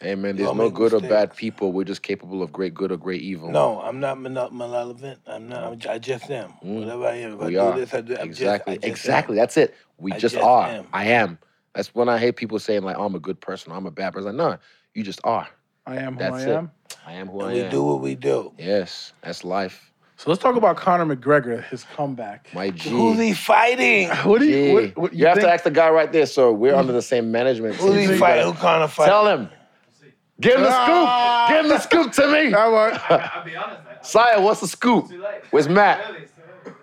Hey man, We there's all no make good or bad people. We're just capable of great good or great evil. No, I'm not mal- malevolent. I'm not. I'm, I just am. Mm. Whatever I am. If we I are do this, I do. I'm exactly, Just, I just exactly. That's it. We I just, just are. am. I am. That's when I hate people saying like, "I'm a good person," "I'm a bad person." Like, no, you just are. I am who That's I it. am. I am who am. I And we am. do what we do. Yes, that's life. So let's talk about Conor McGregor, his comeback. My G. Who's he fighting? [LAUGHS] What do you, G. what, what, you, have think- to ask the guy right there. So we're under the same management. Who's he so fighting? Who kind of fight? Tell him. Give him the Ah. scoop. Give him the scoop to me. How about- I'll be honest, man. Sire, what's the scoop? Too late. Where's Matt?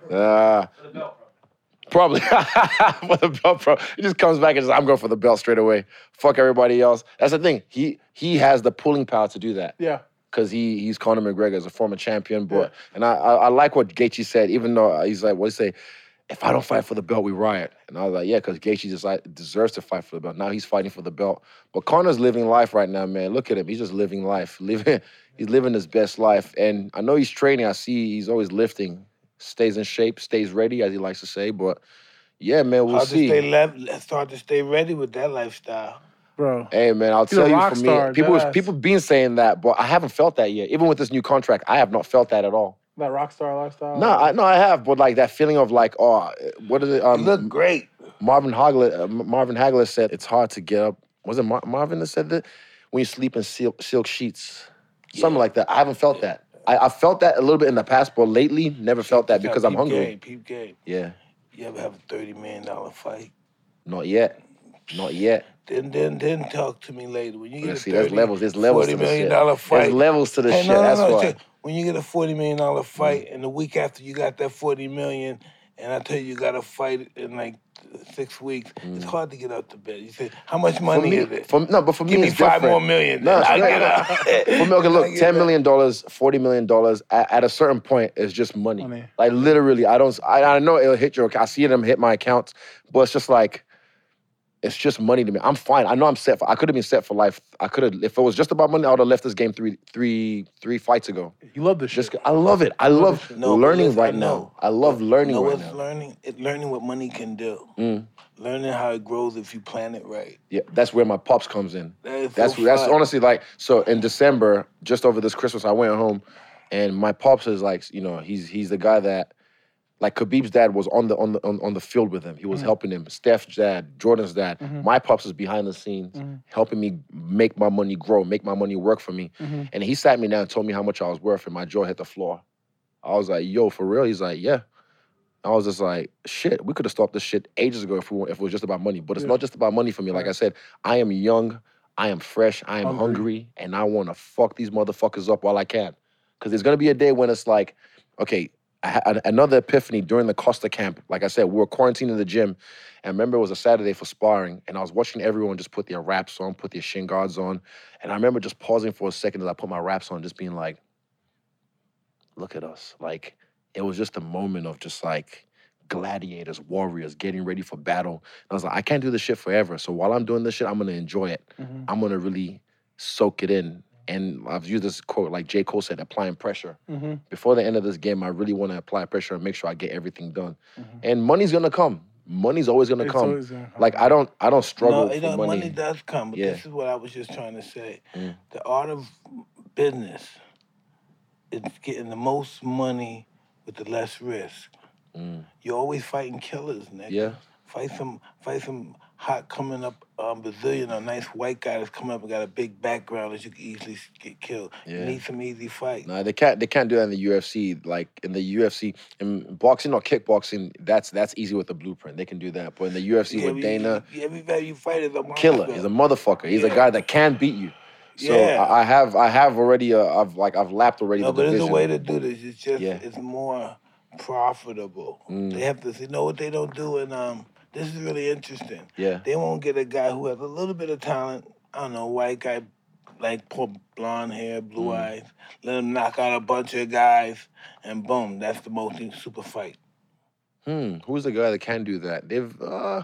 Uh, For the belt, bro. Probably [LAUGHS] for the belt, bro. He just comes back and says, "I'm going for the belt straight away. Fuck everybody else." That's the thing. He he has the pulling power to do that yeah. because he he's Conor McGregor as a former champion. But and I, I I like what Gaethje said. Even though he's like, what he say? If I don't fight for the belt, we riot. And I was like, yeah, because Gaethje just like deserves to fight for the belt. Now he's fighting for the belt. But Conor's living life right now, man. Look at him. He's just living life. [LAUGHS] Living he's living his best life. And I know he's training. I see he's always lifting. Stays in shape, stays ready, as he likes to say. But yeah, man, we'll Hard to stay see. left. Let's start to stay ready with that lifestyle. Bro. Hey man, I'll He's tell you rock for star, me, people was, people been saying that, but I haven't felt that yet. Even with this new contract, I have not felt that at all. That rock star lifestyle. No, I no, I have, but like that feeling of like, oh, what is it? You Um, look great. Marvin Hagler, uh, Marvin Hagler said it's hard to get up. Was it Mar- Marvin that said that when you sleep in silk, silk sheets, something like that? I haven't felt that. I, I felt that a little bit in the past, but lately never felt that because I'm hungry. Game, peep game. Yeah, You ever have a thirty million dollar fight? not yet, not yet. Then then then talk to me later. When you get Let's a see, there's 30, levels. There's levels $40 to the million shit. dollar fight. There's levels to the Hey, shit. no, no, That's no, why. Check. When you get a forty million dollar fight, and the week after you got that forty million, and I tell you you got to fight in like six weeks, it's hard to get out the bed. You say, how much Mm. For money me, is it? for, no, but for Give me, me it's five different. more million. No, I'll get out. [LAUGHS] For me, okay, [LAUGHS] look, get ten out. million dollars, forty million dollars. At, at a certain point, it's just money. Money. Like literally, I don't. I, I know it'll hit your. I see them hit my accounts, but it's just like, it's just money to me. I'm fine. I know I'm set. For, I could have been set for life. I could have. If it was just about money, I would have left this game three, three, three fights ago. You love this Just, shit. I love it. I love No, learning listen, I right now. I love learning You know right what's now. learning? It, learning what money can do. Mm. Learning how it grows if you plan it right. Yeah, that's where my pops comes in. That is That's so that's fun. honestly like so. In December, just over this Christmas, I went home, and my pops is like, you know, he's he's the guy that, like Khabib's dad was on the on the on, on the field with him. He was mm-hmm. helping him. Steph's dad, Jordan's dad. Mm-hmm. My pops is behind the scenes, mm-hmm. helping me make my money grow, make my money work for me. And he sat me down and told me how much I was worth, and my jaw hit the floor. I was like, "Yo, for real?" He's like, "Yeah." I was just like, "Shit, we could have stopped this shit ages ago if we if it was just about money." But it's Yeah. not just about money for me. Like I said, I am young, I am fresh, I am Hungry. hungry, and I want to fuck these motherfuckers up while I can. Because there's gonna be a day when it's like, okay, another epiphany during the Costa camp. Like I said, we were quarantined in the gym, and I remember it was a Saturday for sparring, and I was watching everyone just put their wraps on, put their shin guards on, and I remember just pausing for a second as I put my wraps on, just being like, look at us. Like, it was just a moment of just like gladiators, warriors getting ready for battle. And I was like, I can't do this shit forever. So while I'm doing this shit, I'm gonna enjoy it. Mhm. I'm gonna really soak it in. And I've used this quote, like J. Cole said, applying pressure. Mhm. Before the end of this game, I really want to apply pressure and make sure I get everything done. Mhm. And money's gonna come. Money's always gonna come. always gonna come. Like I don't, I don't struggle no, for money. money. does come, but Yeah. this is what I was just trying to say. Mm. The art of business is getting the most money with the less risk. Mm, You're always fighting killers, nigga. yeah, Fight some, fight some hot coming up um, Brazilian, a nice white guy that's coming up and got a big background that you can easily get killed. You need some easy fight. No, they can't. They can't do that in the UFC. Like in the UFC, in boxing or kickboxing, that's that's easy with the blueprint. They can do that. But in the UFC Yeah, with Dana, everybody you fight is a killer. He's a motherfucker. He's a guy that can beat you. So Yeah. I I have I have already uh, I've like I've lapped already No, the but there's a way to do this. It's just Yeah. it's more profitable. Mm. They have to you know what they don't do, and um, this is really interesting. Yeah. They won't get a guy who has a little bit of talent. I don't know, white guy, like poor blonde hair, blue Mm. eyes. Let him knock out a bunch of guys, and boom, that's the most super fight. Hmm. Who's the guy that can do that? They've uh,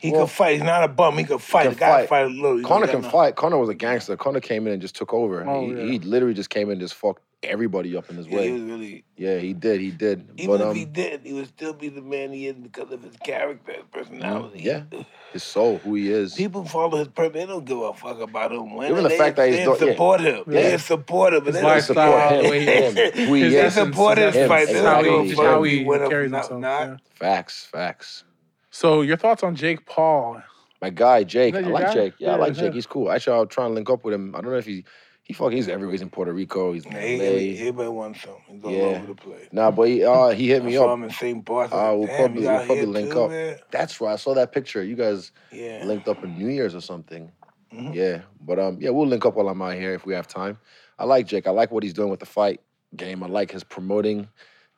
He Well, could fight. He's not a bum. He could fight. can the guy fight. fight a little. Conor can got fight. Conor was a gangster. Conor came in and just took over. Oh, he, yeah. he literally just came in and just fucked everybody up in his Yeah, way. he really. Yeah, he did. He did. Even but if um, he did, he would still be the man he is because of his character, his personality. yeah, his soul, who he is. People follow his purpose. They don't give a fuck about him winning. Even the they, fact that he's they do- yeah. support him. Yeah. They support him. His they lifestyle, support him. him, who he his They support his him, fight. They how don't he, give a exactly. fuck how he he carries himself. not. yeah. Facts, facts. So your thoughts on Jake Paul? My guy Jake, I like guy? Jake. Yeah, I like yeah. Jake. He's cool. Actually, I'll try and link up with him. I don't know if he he fuck he's everywhere. He's in Puerto Rico. He's in Yeah, he, LA. he, everybody wants some. He's all Yeah. over the place. Nah, but he uh he hit I me saw up. him in St. Barth. Uh, we'll Damn, probably we'll probably link too, up. man? That's right. I saw that picture. You guys Yeah. linked up in New Year's or something. Mhm. Yeah, but um, yeah, we'll link up while I'm out here if we have time. I like Jake. I like what he's doing with the fight game. I like his promoting.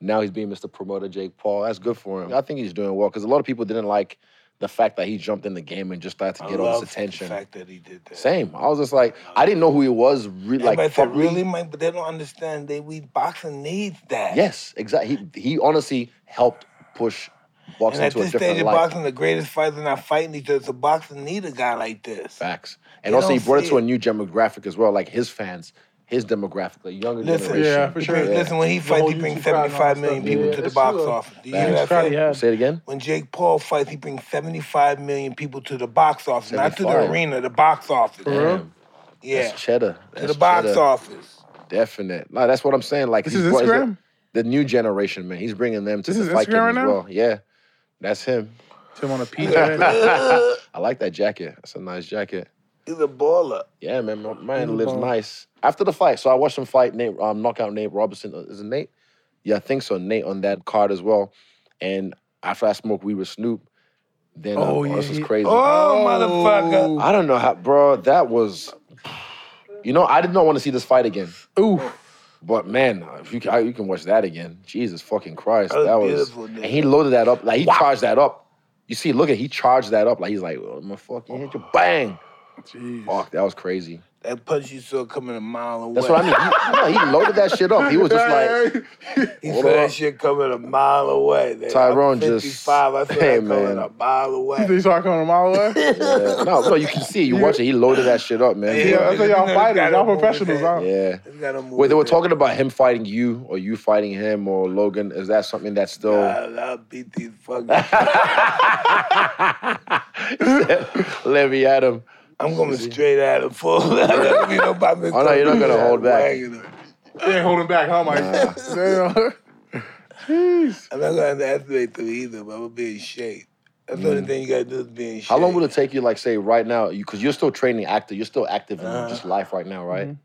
Now he's being Mr. Promoter Jake Paul. That's good for him. I think he's doing well because a lot of people didn't like the fact that he jumped in the game and just started to I get all this attention. the fact that he did that. Same. I was just like, I didn't know who he was. Re- like, properly. really, Mike? But they don't understand. They we boxing needs that. Yes, exactly. He, he honestly helped push boxing And to a this different stage of boxing, the greatest fighters are not fighting each other. So boxing need a guy like this. Facts. And They also, he brought it to a new demographic as well, like his fans, his demographic, the younger Listen, generation. Yeah, for sure. Yeah. Listen, when he The fights, he brings YouTube crowd and all 75 that million stuff. people Yeah, to the box true. office. Do you hear that? crowd he had. Say it again. When Jake Paul fights, he brings 75 million people to the box office, not to the arena, the box office. For real? Damn, Yeah, That's cheddar. to the box cheddar. office. Definite. No, that's what I'm saying. Like This is brought- Instagram? The, the new generation, man. He's bringing them to This the is fight game right as now? well. Yeah, that's him. Tim on a [LAUGHS] PJ. I like that jacket. That's a nice jacket. He's a baller. Yeah, man. My man He's lives baller. nice. After the fight, so I watched him fight Nate, um, knockout Nate Robinson. Uh, Is it Nate? Yeah, I think so. Nate on that card as well. And after I smoked weed with Snoop, then um, Oh, oh, yeah, this was he- crazy. Oh, motherfucker. I don't know how, bro. That was, you know, I did not want to see this fight again. Ooh. But man, if you can, you can watch that again. Jesus fucking Christ, That was that was. beautiful, and he loaded that up like he charged that up. You see, look at he charged that up like he's like, oh, I'm gonna fucking hit you, bang. Jeez. Fuck, that was crazy. That punch you saw coming a mile away. That's what I mean. He, no, he loaded that shit up. He was just like, He Hold saw that shit coming a mile away. That- Tyrone I'm just- 55, I saw Hey, that coming man. a mile away. They start coming a mile away. [LAUGHS] yeah. no, no, you can see, you watch it. He loaded that shit up, man. Yeah, that's what y'all fighters. Y'all professionals, huh? Yeah. He's gotta move Wait, they were his talking about him fighting you or you fighting him or Logan. Is that something that's still? I'll, I'll beat these fucking. [LAUGHS] Let me at him. I'm going straight at him full. you know about me Oh, no, you're not gonna [LAUGHS] hold back. wagging him. They ain't holding back, huh, Mike? Damn. Jeez. [LAUGHS] I'm not gonna underestimate them either, but I'm gonna be in shape. That's the only thing you gotta do is be in shape. Mm. How long will it take you, like, say, right now? Because you're still training active. You're still active in Uh-huh. just life right now, right? Mhm.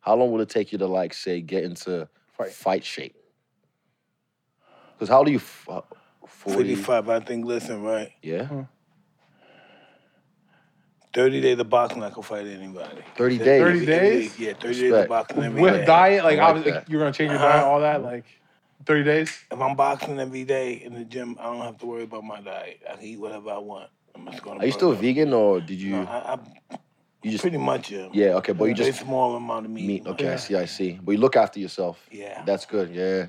How long will it take you to, like, say, get into Fight. fight, shape? Because how do you? F- uh, 40? 55, I think, listen, right? Yeah, 30 days of boxing, I can fight anybody. 30 days. 30 days? Yeah, 30 days Respect. of boxing every With day. diet, like, I like obviously, you're gonna change your Uh-huh. diet, all that, like 30 days. If I'm boxing every day in the gym, I don't have to worry about my diet. I can eat whatever I want. I'm just gonna Are you still up. vegan or did you? No, I, I you just pretty much am. yeah. Okay, but you just Very small amount of meat. meat. Okay, I see. I see. But you look after yourself. Yeah. That's good. Yeah,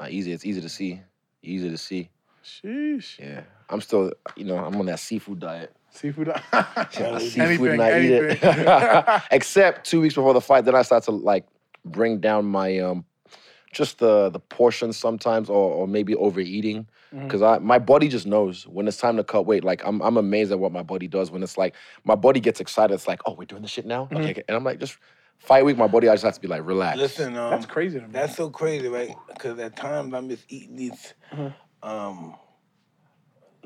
not easy. It's easy to see. Easy to see. Sheesh. Yeah, I'm still. You know, I'm on that seafood diet. Seafood. [LAUGHS] seafood anything, and I eat anything. it. [LAUGHS] Except two weeks before the fight, then I start to like bring down my um just the the portions sometimes, or or maybe overeating. Because I my body just knows when it's time to cut weight. Like I'm I'm amazed at what my body does when it's like my body gets excited. It's like, oh, we're doing this shit now. Okay, okay. and I'm like, just fight week. My body I just have to be like, relax. Listen, um, That's crazy to me. That's so crazy, right? Because at times I'm just eating these Mhm. um,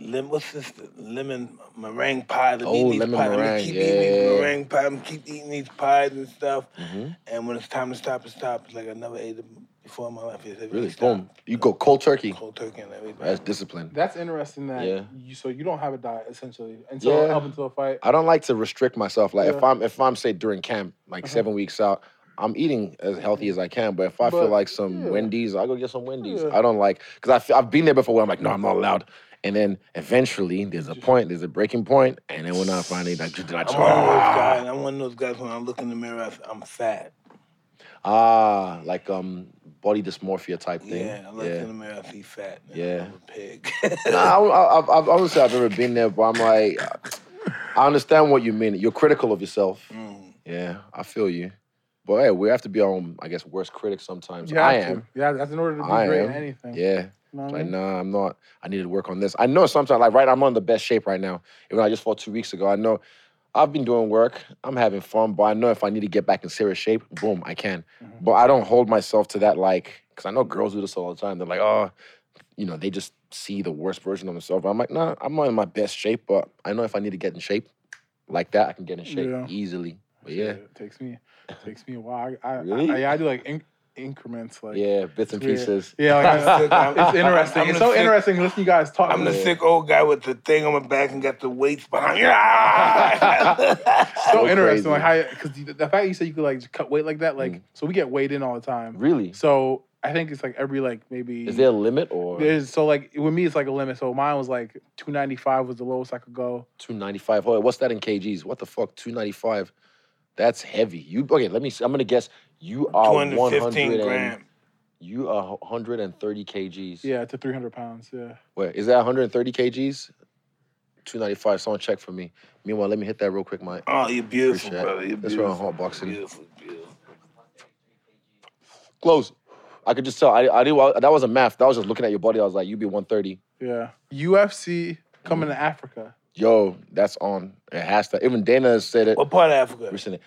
lim, what's this? Lemon meringue pie. I'm Oh, eating these lemon pies. I'm meringue, keep yeah, eating these yeah, yeah. meringue pies. I'm keep eating these pies and stuff. Mhm. And when it's time to stop, it stops. It's like I never ate them before in my life. It's Really? stop. Boom. You go cold turkey. Cold turkey and everything. That's discipline. That's interesting. That Yeah. you so you don't have a diet essentially until Yeah. up until a fight. I don't like to restrict myself. Like if I'm if I'm say during camp, like Uh-huh. seven weeks out, I'm eating as healthy as I can. But if I feel like some yeah. Wendy's, I go get some Wendy's. Yeah. I don't like because I I've been there before. Where I'm like, no, I'm not allowed. And then eventually there's a point, there's a breaking point, and then when I finally like, did I I'm one of those guys. I'm one of those guys when I look in the mirror, I- I'm fat. Ah, like um body dysmorphia type thing. Yeah, I look in the mirror, I see fat. Yeah. I'm a pig. nah, I, [LAUGHS] I, I, I wouldn't say I've ever been there, but I'm like, I understand what you mean. You're critical of yourself. Mm. Yeah, I feel you. But hey, we have to be our own, I guess, worst critics sometimes. You I have to. am. Yeah, that's in order to be I great am. at anything. Yeah. You know what I Like, nah, I'm not. I need to work on this. I know sometimes, like, right, I'm on the best shape right now. Even I just fought two weeks ago, I know I've been doing work. I'm having fun, but I know if I need to get back in serious shape, boom, I can. Mm-hmm. But I don't hold myself to that, like, because I know girls do this all the time. They're like, oh, you know, they just see the worst version of themselves. I'm like, nah, I'm not in my best shape, but I know if I need to get in shape like that, I can get in shape Yeah. easily. But yeah, It takes me it [LAUGHS] takes me a while. I, I, Really? I, yeah, I do like in, increments. Like yeah, bits and it's weird. pieces. Yeah, like, I'm [LAUGHS] it's interesting. I'm it's so sick- interesting listening to you guys talk. I'm the Yeah. sick old guy with the thing on my back and got the weights behind. Yeah. [LAUGHS] so So interesting, crazy. like how because the, the fact you said you could like just cut weight like that, like Mm. so we get weighed in all the time. Really? So I think it's like every like maybe Is there a limit or there's so like with me it's like a limit. So mine was like 295 was the lowest I could go. 295? Hold on, what's that in kgs? What the fuck? 295? That's heavy. You okay? Let me. I'm gonna guess. You are 215 100 grams. You are 130 kgs. Yeah, to 300 pounds. Yeah. Wait, is that 130 kgs? 295. Someone check for me. Meanwhile, let me hit that real quick, Mike. Oh, you're beautiful, Appreciate brother. You're That's right on beautiful. hot boxing. Beautiful, beautiful. Close. I could just tell. I, I did. That wasn't math. That was just looking at your body. I was like, you'd be 130. Yeah. UFC coming Mm. to Africa. Yo, that's on. It has to. Even Dana said it What part of Africa? recently.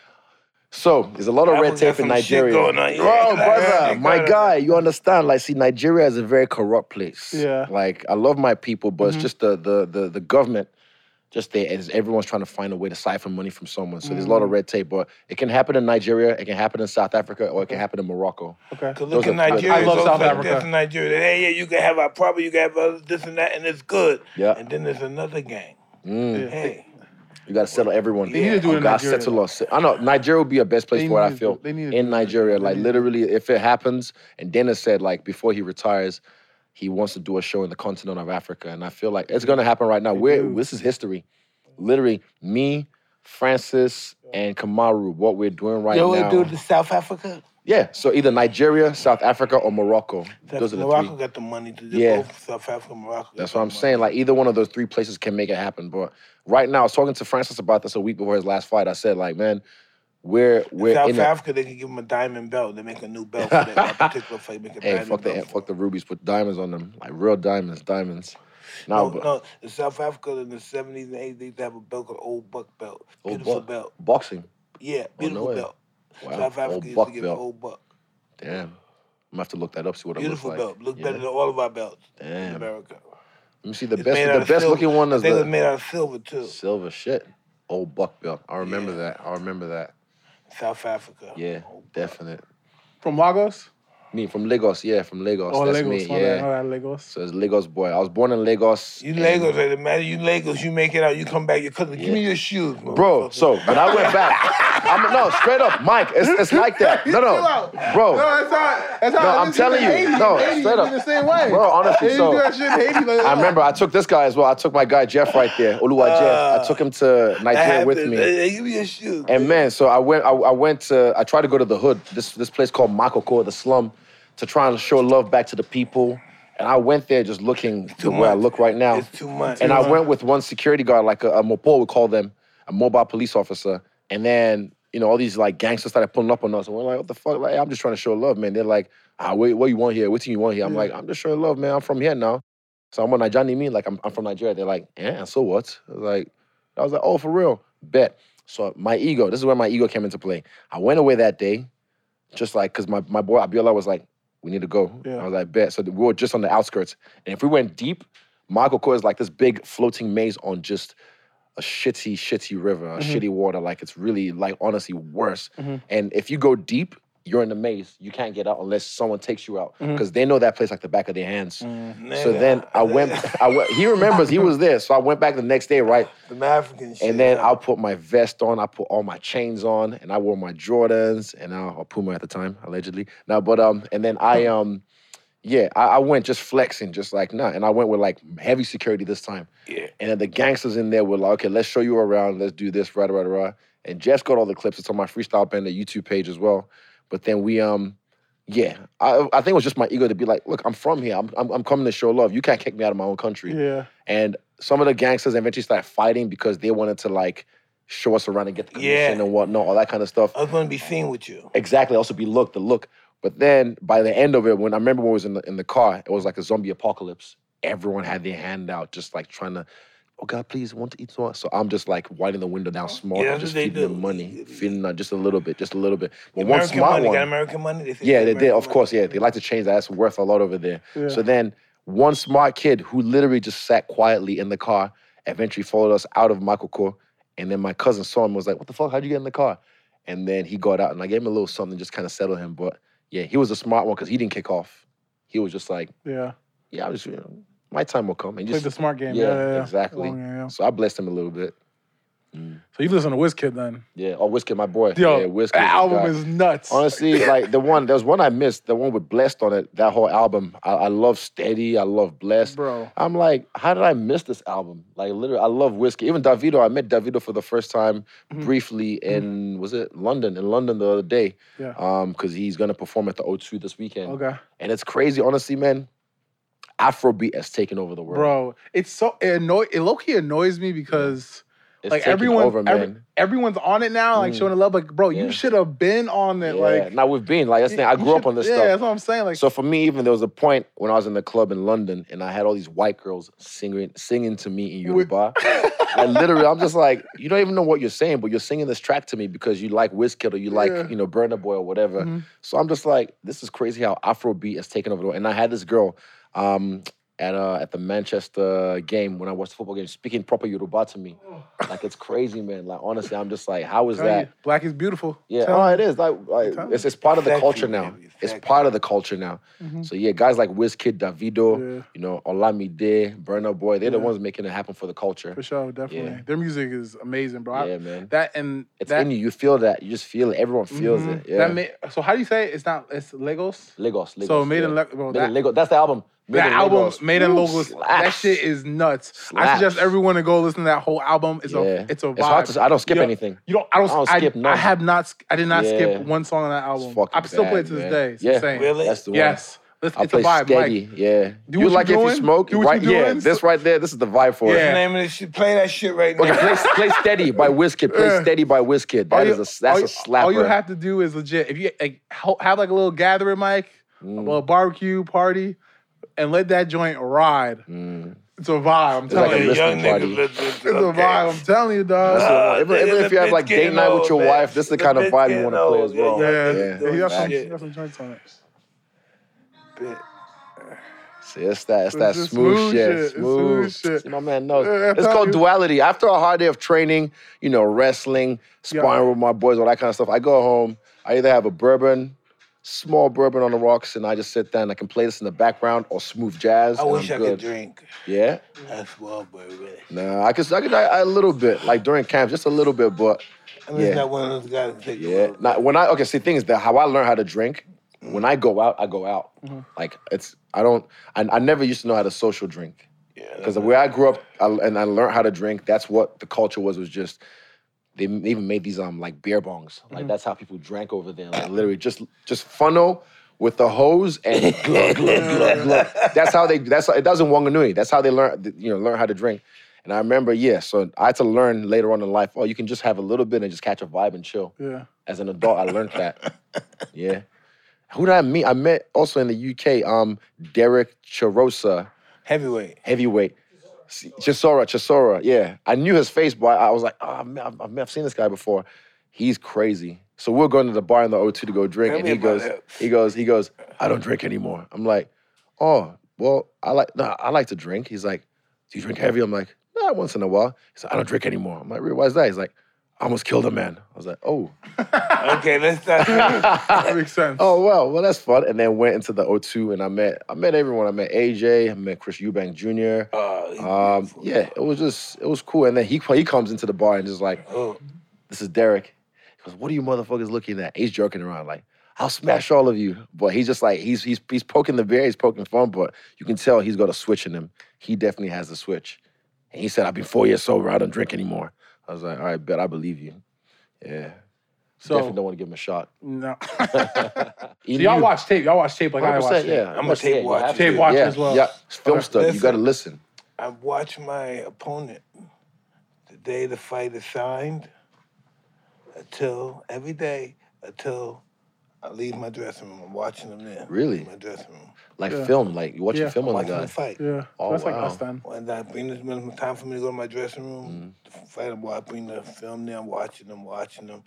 So there's a lot of red tape in Nigeria. going on. Yeah. Bro, brother, Yeah. my guy, you understand? Like, see, Nigeria is a very corrupt place. Yeah. Like, I love my people, but Mhm. it's just the the the the government. Just there, and everyone's trying to find a way to siphon money from someone. So there's a lot of Mm. red tape, but it can happen in Nigeria, it can happen in South Africa, or it can happen in Morocco. Okay. Cause Those look are- at Nigeria. I love South like Africa. This in Nigeria. Hey, yeah, you can have our property, you can have uh, this and that, and it's good. Yeah. And then there's another gang. Mm. Yeah. Hey, You got to settle everyone. They need to do it You in got to Nigeria. settle us. I know Nigeria would be a best place They for it. I need to feel they need to in do it. Nigeria, They like need to- literally, if it happens, and Dennis said like before he retires, he wants to do a show in the continent of Africa, and I feel like it's gonna happen right now. They We're do. this is history. Literally, me, Francis, and Kamaru, what we're doing right now. you now. ever do to South Africa? Yeah, so either Nigeria, South Africa, or Morocco. Those are the Morocco three. got the money to do Yeah. both South Africa, Morocco. That's what I'm money. saying. Like either one of those three places can make it happen. But right now, I was talking to Francis about this a week before his last fight. I said, like, man, we're we're South in. Africa, they can give him a diamond belt. They make a new belt for that, that particular fight. Make a [LAUGHS] Hey, diamond fuck the belt. fuck the rubies. Put diamonds on them, like real diamonds, diamonds. No, No, no, in South Africa in the 70s and 80s, they used to have a belt called Old Buck belt. Old Beautiful belt. boxing. Yeah, Oh, no beautiful way. Belt. Wow, South Africa old used buck to give belt. Old Buck. Damn, I'm gonna have to look that up. See what Beautiful it looks like. belt. Look Yeah. better than all of our belts in Damn. America. Let me see the It's best. The best silver. looking one is think it was made out of silver too. silver shit. Old buck belt. I remember Yeah. that. I remember that. South Africa. Yeah, Old Buck. definite. From Lagos? Me from Lagos. Yeah, from Lagos. Oh, That's Lagos. me. My bad. Yeah. My bad, Lagos. So it's Lagos boy. I was born in Lagos. You and- Lagos, it matter. You Lagos, you make it out. You come back, you cousin. Give me your shoes, Bro, motherfucker. so when I went back, [LAUGHS] I'm no straight up, Mike. It's, it's [LAUGHS] like that. No, no, bro. No, that's not. That's No, I'm telling you. No, straight up. the same way. Bro, honestly, They so- do that shit in Haiti. Like, I remember I took this guy as well. I took my guy Jeff right there, Oluwa Jeff. I uh, took him to Nigeria with happened. me. Hey, give me your shoes. And man, so I went. I, I went to. I tried to go to the hood. This this place called Makoko, the slum, to try and show love back to the people. And I went there just looking to where I look right now. It's too much. And Too I much. went with one security guard, like a, a mopo, we call them, a mobile police officer. And then, you know, all these like gangsters started pulling up on us. And we're like, what the fuck? Like, I'm just trying to show love, man. They're like, ah, wait, what you want here? What thing you want here? I'm like, I'm just showing love, man. I'm from here now. So I'm on Nigerian me, like I'm, I'm from Nigeria. They're like, yeah, and so what? I was like, I was like, oh, for real? Bet. So my ego, this is where my ego came into play. I went away that day, just like, cause my, my boy Abiola was like, we need to go. Yeah. I was like, bet. So we were just on the outskirts. And if we went deep, Makoko is like this big floating maze on just a shitty, shitty river, a shitty water. Like it's really like honestly worse. And if you go deep, you're in the maze. You can't get out unless someone takes you out because they know that place like the back of their hands. So Nigga. then I went. [LAUGHS] I went. He remembers he was there. So I went back the next day, right? [LAUGHS] Them African shit. And then? I'll put my vest on. I put all my chains on, and I wore my Jordans, and I, or Puma at the time, allegedly. Now, but um, and then I [LAUGHS] um, yeah, I, I went just flexing, just like nah, and I went with like heavy security this time. Yeah. And then the gangsters in there were like, okay, let's show you around, let's do this, right, right, right. And Jeff's got all the clips. It's on my Freestyle Band, the YouTube page as well. But then we um. Yeah, I, I think it was just my ego to be like, look, I'm from here. I'm, I'm, I'm coming to show love. You can't kick me out of my own country. Yeah. And some of the gangsters eventually started fighting because they wanted to like show us around and get the commission Yeah. and whatnot, all that kind of stuff. I was gonna be seen with you. Exactly. Also be looked, the look. But then by the end of it, when I remember when I was in the in the car, it was like a zombie apocalypse. Everyone had their hand out, just like trying to, oh God, please, I want to eat some. So I'm just like winding the window down oh. small, Yeah, just what they feeding them money, feeding them just a little bit, just a little bit. But one American smart money. one, Got American money. They say yeah, got they did. American Of course, yeah. They like to change that. That's worth a lot over there. Yeah. So then one smart kid who literally just sat quietly in the car eventually followed us out of Makoko. And then my cousin saw him and was like, What the fuck? How'd you get in the car? And then he got out and I gave him a little something, just kind of settle him. But yeah, he was a smart one because he didn't kick off. He was just like, Yeah. Yeah, I was you know, my time will come. And Play just the smart game. yeah, Yeah, yeah, exactly. Long. So I blessed him a little bit. So you listen to Wizkid then? Yeah. Oh, Wizkid, my boy. Yo, yeah, Wizkid. that album is nuts. Honestly, [LAUGHS] like the one, there's one I missed, the one with Blessed on it, that whole album. I, I love Steady, I love Blessed. Bro. I'm like, how did I miss this album? Like literally, I love Wizkid. Even Davido, I met Davido for the first time Mm-hmm. briefly in was it London? In London the other day. Yeah. Um, because he's gonna perform at the O2 this weekend. Okay. And it's crazy, honestly, man. Afrobeat has taken over the world. Bro, it's so it annoy it low key annoys me because It's like everyone over, every- everyone's on it now, like Mm. showing the love. Like, bro, Yeah. you should have been on it. yeah. Like now we've been like that's the thing. I grew up on this stuff. yeah, stuff. that's what I'm saying. Like So for me, even there was a point when I was in the club in London and I had all these white girls singing singing to me in With- Yoruba. [LAUGHS] I literally, I'm just like, you don't even know what you're saying, but you're singing this track to me because you like Wizkid or you like, Yeah. you know, Burna Boy or whatever. Mhm. So I'm just like, this is crazy how Afrobeat has taken over the world. And I had this girl um, at uh, at the Manchester game when I watched the football game speaking proper Yoruba to me. Like it's crazy, man. Like honestly, I'm just like, how is tell you, that? black is beautiful. Yeah, Tell oh, you. it is. Like, like it's, it's part of the culture now. It's part of the culture now. Mhm. So yeah, guys like Wizkid, Davido, Yeah. you know, Olamide, Burna Boy, they're the ones making it happen for the culture. For sure, definitely. Yeah. Their music is amazing, bro. Yeah, man. that and It's that, in you. You feel that. You just feel it. Everyone feels Mhm. it. Yeah. That ma- so how do you say it? it's not? It's Lagos. Lagos, Lagos. So made yeah. in Le- bro, Made in that- Lagos. That's the album. Made that album Lagos. made in Woo, Lagos. That shit is nuts. I suggest everyone to go listen to that whole album. It's yeah. a it's a vibe. It's hard to. I don't skip You anything. You don't. I don't. I don't I, skip I have not. I did not Yeah. skip one song on that album. fucking I still play it bad, to this man. day. It's Yeah. insane. Really? That's the one. Yes. It's, I it's a vibe. steady. Like, yeah. do you like you if you smoke, do what right? you Yeah. doing. This right there. This is the vibe for Yeah. it. The name of this shit. Play that shit right now. Okay, play, play Steady by [LAUGHS] Wizkid. Play Yeah. Steady by Wizkid. That you- is a that's all a you- slapper. All you have to do is legit. If you like, have like a little gathering mic, a Mm, little barbecue party, and let that joint ride. mm. It's a vibe. I'm telling a you. young party. nigga. It's to- a vibe. I'm telling you, dog. Uh, even, even if you have like date getting night with your man. wife, this is the The kind of vibe you want to play as well. yeah, yeah, yeah. yeah. He got some, Shit. he got some joints on it. Bit. See, it's that, it's It's that smooth, smooth shit. shit. It's Smooth. smooth shit. My man knows. Yeah, it's called you. duality. After a hard day of training, you know, wrestling, sparring with my boys, all that kind of stuff, I go home. I either have a bourbon, small bourbon on the rocks, and I just sit down. And I can play this in the background or smooth jazz. I and wish I'm I good. could drink. Yeah. That's well, baby. Nah, I could, I could, I, a little bit, like during camp, just a little bit, but I'm just Yeah. not one of those guys that take a Yeah. Now, when I okay, see, the thing is that how I learn how to drink. When I go out, I go out. Mm-hmm. Like it's, I don't, I, I never used to know how to social drink Yeah, because the way I grew up I, and I learned how to drink. That's what the culture was. Was just they even made these um like beer bongs. Like Mm-hmm. that's how people drank over there. Like literally just just funnel with the hose and [LAUGHS] glug glug glug glug. That's how they. That's it doesn't Wanganui. That's how they learn. You know, learn how to drink. And I remember, yeah. So I had to learn later on in life. Oh, you can just have a little bit and just catch a vibe and chill Yeah. as an adult, I learned that. [LAUGHS] Yeah. Who did I meet? I met also in the UK, um, Derek Chisora, heavyweight. heavyweight. Chisora, Chisora, yeah. I knew his face, but I was like, oh, I've, I've, I've seen this guy before. He's crazy. So we we're going to the bar in the O2 to go drink, Tell and he goes, that. he goes, he goes, I don't drink anymore. I'm like, oh, well, I like, no, I like to drink. He's like, Do you drink heavy? I'm like, nah, once in a while. He's like, I don't drink anymore. I'm like, really? Why is that? He's like, almost killed a man. I was like, oh. [LAUGHS] Okay, let's. [LAUGHS] That makes sense. Oh well, well that's fun. And then went into the O2 and I met I met everyone. I met AJ, I met Chris Eubank Jr. Oh, he's Um, yeah, it was just it was cool. And then he he comes into the bar and just like, Oh, this is Derek. He goes, what are you motherfuckers looking at? He's joking around like, I'll smash all of you. But he's just like he's he's he's poking the bear, he's poking fun, but you can tell he's got a switch in him. He definitely has a switch. And he said, I've been four years sober, I don't drink anymore. I was like, all right, bet I believe you. Yeah. So- definitely don't want to give him a shot. No. [LAUGHS] Even y'all watch tape. Y'all watch tape like I watch tape. yeah. I'm a tape watcher. Tape to. watcher yeah, as well. Yeah, film Okay. stuff. You got to listen. I watch my opponent the day the fight is signed until every day until I leave my dressing room. I'm watching them there. Really? In my dressing room. Like Yeah. film, like you watching Yeah. film on the watching guy. the fight. Yeah. Oh, That's like wow. us then. When I bring this when it's time for me to go to my dressing room, Mm. the fight, I bring the film there, I'm watching them, watching them.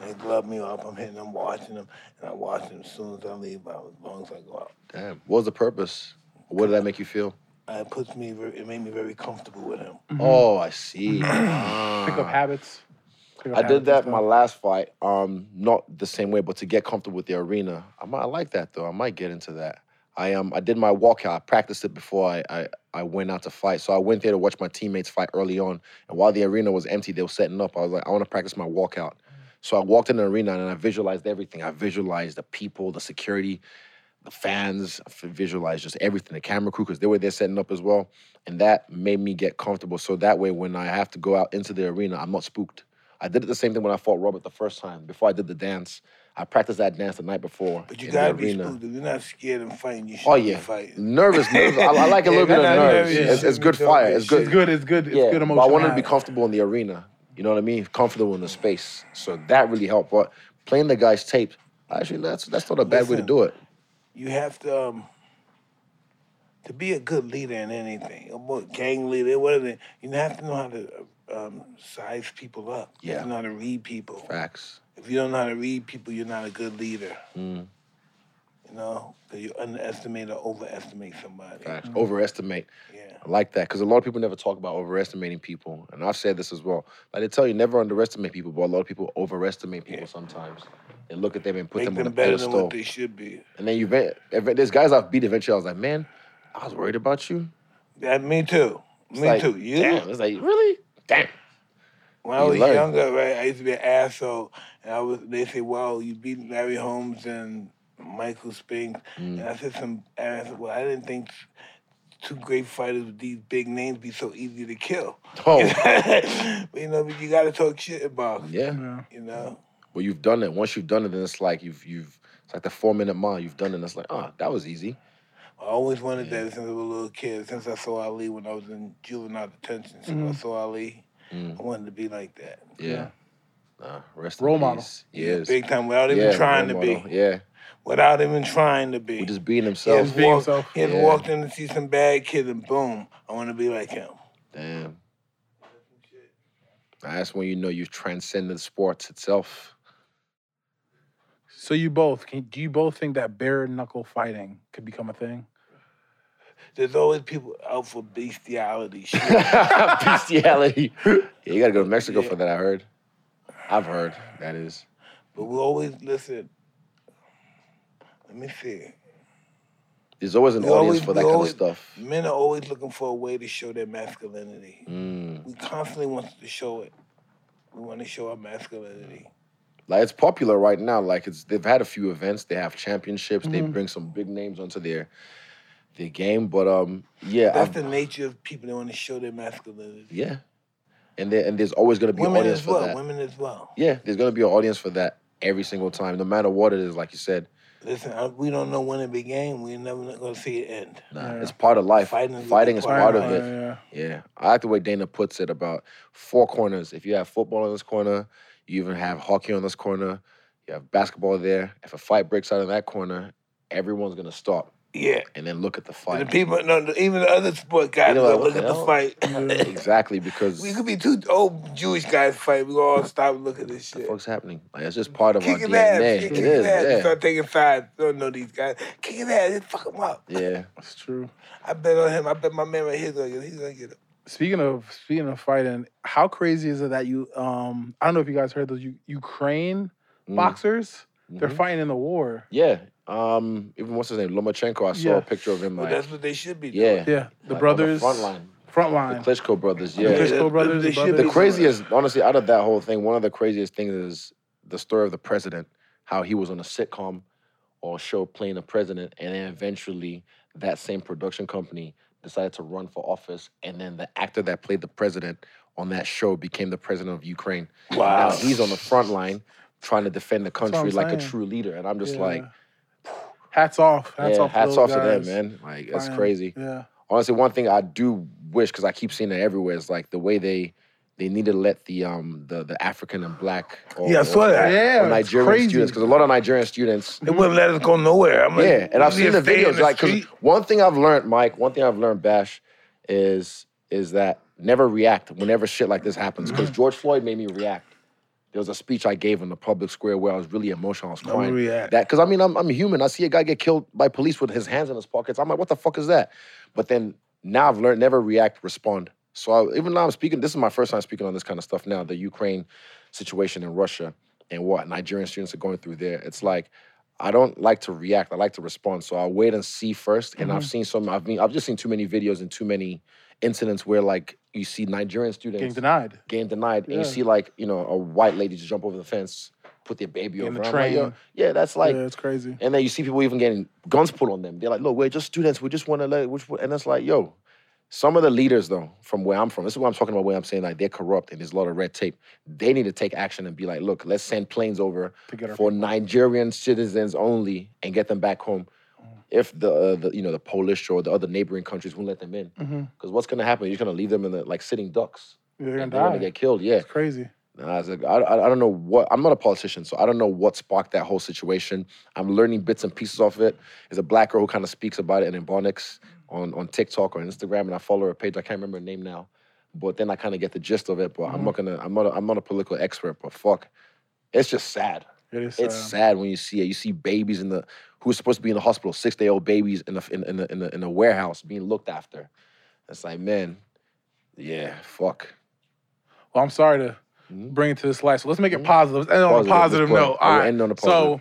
And they glove me up, I'm hitting them, watching them, and I watch them as soon as I leave, out, as long as I go out. Damn. What was the purpose? What did that make you feel? Uh, It puts me, very, it made me very comfortable with him. Oh, I see. [CLEARS THROAT] Pick up Ah. habits. I did that stuff. my last fight. Um, not the same way, but to get comfortable with the arena. I might I like that though. I might get into that. I um I did my walkout. I practiced it before I, I I went out to fight. So I went there to watch my teammates fight early on. And while the arena was empty, they were setting up. I was like, I want to practice my walkout. So I walked in the arena and I visualized everything. I visualized the people, the security, the fans. I visualized just everything, the camera crew, because they were there setting up as well. And that made me get comfortable. So that way, when I have to go out into the arena, I'm not spooked. I did it the same thing when I fought Robert the first time. Before I did the dance, I practiced that dance the night before. But you in gotta the be arena. spooked. If you're not scared of fighting, you Oh yeah, fighting. nervous, nervous. I, I like a [LAUGHS] Yeah, little bit of nerves. yeah, it's, it's good fire. It's good. It's good. It's good. It's yeah, good emotion. but I wanted to be comfortable in the arena. You know what I mean? Comfortable in the space. So that really helped. But playing the guy's tape, actually, that's that's not a bad way to do it. You have to um, to be a good leader in anything, a gang leader, whatever. You have to know how to um, size people up. You have Yeah. to know how to read people. Facts. If you don't know how to read people, you're not a good leader. Mm, You know, because you underestimate or overestimate somebody. facts. Overestimate. Yeah. I like that because a lot of people never talk about overestimating people, and I've said this as well. Like they tell you never underestimate people, but a lot of people overestimate people Yeah. sometimes. They look at them and put Make them on a them better than pedestal. what they should be. And then you, ve- ev- there's guys I've beat eventually. I was like, man, I was worried about you. Yeah, me too. It's me like, too. You? Damn. It's like really, damn. When I was learn. younger, right, I used to be an asshole, and I was. They say, "Well, you beat Larry Holmes and Michael Spinks," Mm. and I said some. And I said, "Well, I didn't think two great fighters with these big names be so easy to kill." [LAUGHS] Oh, but, you know, but you got to talk shit about. yeah. Yeah. You know. Well, you've done it. Once you've done it, then it's like you've you've. It's like the four minute mile. You've done it. And it's like, oh, that was easy. I always wanted Yeah. that since I was a little kid. Since I saw Ali when I was in juvenile detention, since I Mhm. saw Ali, Mm, I wanted to be like that. yeah. Nah, rest Role in model. peace. Yes. Big time, without even Yeah, trying to role be. Yeah. Without even trying to be. We just being He himself. has, being walked, himself. he has Yeah. walked in to see some bad kid and boom, I want to be like him. Damn. That's when you know you've transcended sports itself. So you both can? Do you both think that bare knuckle fighting could become a thing? There's always people out for bestiality [LAUGHS] shit. Bestiality. Yeah, you gotta go to Mexico Yeah. for that, I heard. I've heard, that is. but we always listen. Let me see. There's always an We audience always- for that kind always- of stuff. Men are always looking for a way to show their masculinity. Mm. We constantly want to show it. We want to show our masculinity. Like it's popular right now. Like it's they've had a few events. They have championships. They Mm-hmm. Mhm. bring some big names onto their their game. But um, yeah, That's I've- the nature of people that want to show their masculinity. yeah. And there, and there's always gonna be an Women audience as for well. that. Women as well. Yeah, there's gonna be an audience for that every single time, no matter what it is. Like you said, Listen, I, we don't know when it began. We're never going to see it end. nah, Yeah. it's part of life. Fighting is Fighting is part part of of it. Yeah, yeah. Yeah, I like the way Dana puts it about four corners. If you have football in this corner, you even have hockey on this corner, you have basketball there. If a fight breaks out in that corner, everyone's gonna stop Yeah. and then look at the And fight. the people, no, even the other sport guys, You know, look, like, look at what the the fight. [LAUGHS] [LAUGHS] exactly because we could be two old Jewish guys fight. We gonna all stop and look at this shit. what's happening. Like it's just part of our Kick his ass. DNA. Kick It his is. ass. Yeah. Start taking sides. Don't know these guys. Kick his ass. Just fuck him up. Yeah. [LAUGHS] That's true. I bet on him. I bet my man right here gonna get. He's gonna get it. Speaking of speaking of fighting, how crazy is it that you um I don't know if you guys heard those U- Ukraine Mm. boxers? They're Mhm. fighting in the war. Yeah. Um. Even what's his name? Lomachenko. I saw Yeah. a picture of him. Well, Like, that's what they should be yeah. doing. Yeah, the like, brothers on the front line. front The line. Klitschko brothers. The Yeah. Klitschko brothers, they the should brothers. be The craziest, honestly, out of that whole thing, one of the craziest things is the story of the president, how he was on a sitcom or show playing a president, and then eventually that same production company decided to run for office, and then the actor that played the president on that show became the president of Ukraine. Wow. Now he's on the front line trying to defend the country like a true leader, and I'm just Yeah. like, hats off. Hats yeah, off. to hats off to them, man. Like it's fighting. crazy Yeah. honestly, one thing I do wish because I keep seeing it everywhere is like the way they they need to let the um the the African and black or, Yeah, I saw or- that. Yeah. or Nigerian crazy. students because a lot of Nigerian students. They wouldn't let us go nowhere. I'm like, Yeah, and I've seen the stay in videos. Like, because one thing I've learned, Mike, one thing I've learned, Bash, is is that never react whenever shit like this happens. Because George Floyd made me react. There was a speech I gave in the public square where I was really emotional. I was crying. react. That because I mean I'm I'm human. I see a guy get killed by police with his hands in his pockets. I'm like, what the fuck is that? But then now I've learned never react, respond. So I, even now I'm speaking. This is my first time speaking on this kind of stuff. Now the Ukraine situation in Russia and what Nigerian students are going through there. It's like I don't like to react. I like to respond. So I'll wait and see first. And I've mm-hmm. seen some. I've been. I've just seen too many videos and too many incidents where like you see Nigerian students Getting denied. getting denied, and you see like you know a white lady just jump over the fence, put their baby In over. the I'm like, train. yeah, that's like. yeah, it's crazy. And then you see people even getting guns put on them. They're like, look, we're just students. We just want to let, which, and it's like, yo, some of the leaders though, from where I'm from, this is what I'm talking about. Where I'm saying like they're corrupt and there's a lot of red tape. They need to take action and be like, look, let's send planes over To get our for Nigerian citizens only and get them back home. If the, uh, the you know the Polish or the other neighboring countries won't let them in, because Mhm. what's gonna happen? You're just gonna leave them in the like sitting ducks. They're gonna they're gonna get killed. Yeah. It's crazy. And I like, I, I I don't know what. I'm not a politician, so I don't know what sparked that whole situation. I'm learning bits and pieces of it. There's a black girl who kind of speaks about it in Ebonics on on TikTok or Instagram, and I follow her page. I can't remember her name now, but then I kind of get the gist of it. But I'm not gonna. I'm not. A, I'm not a political expert, but fuck, it's just sad. It is. It's sad. sad when you see it. You see babies in the who's supposed to be in the hospital, six day old babies in the in in the, in the in the warehouse being looked after. It's like, man, yeah, fuck. Well, I'm sorry to Mhm. bring it to this light. So let's make it positive. Let's end on a Positive, positive note. we'll right. end on a So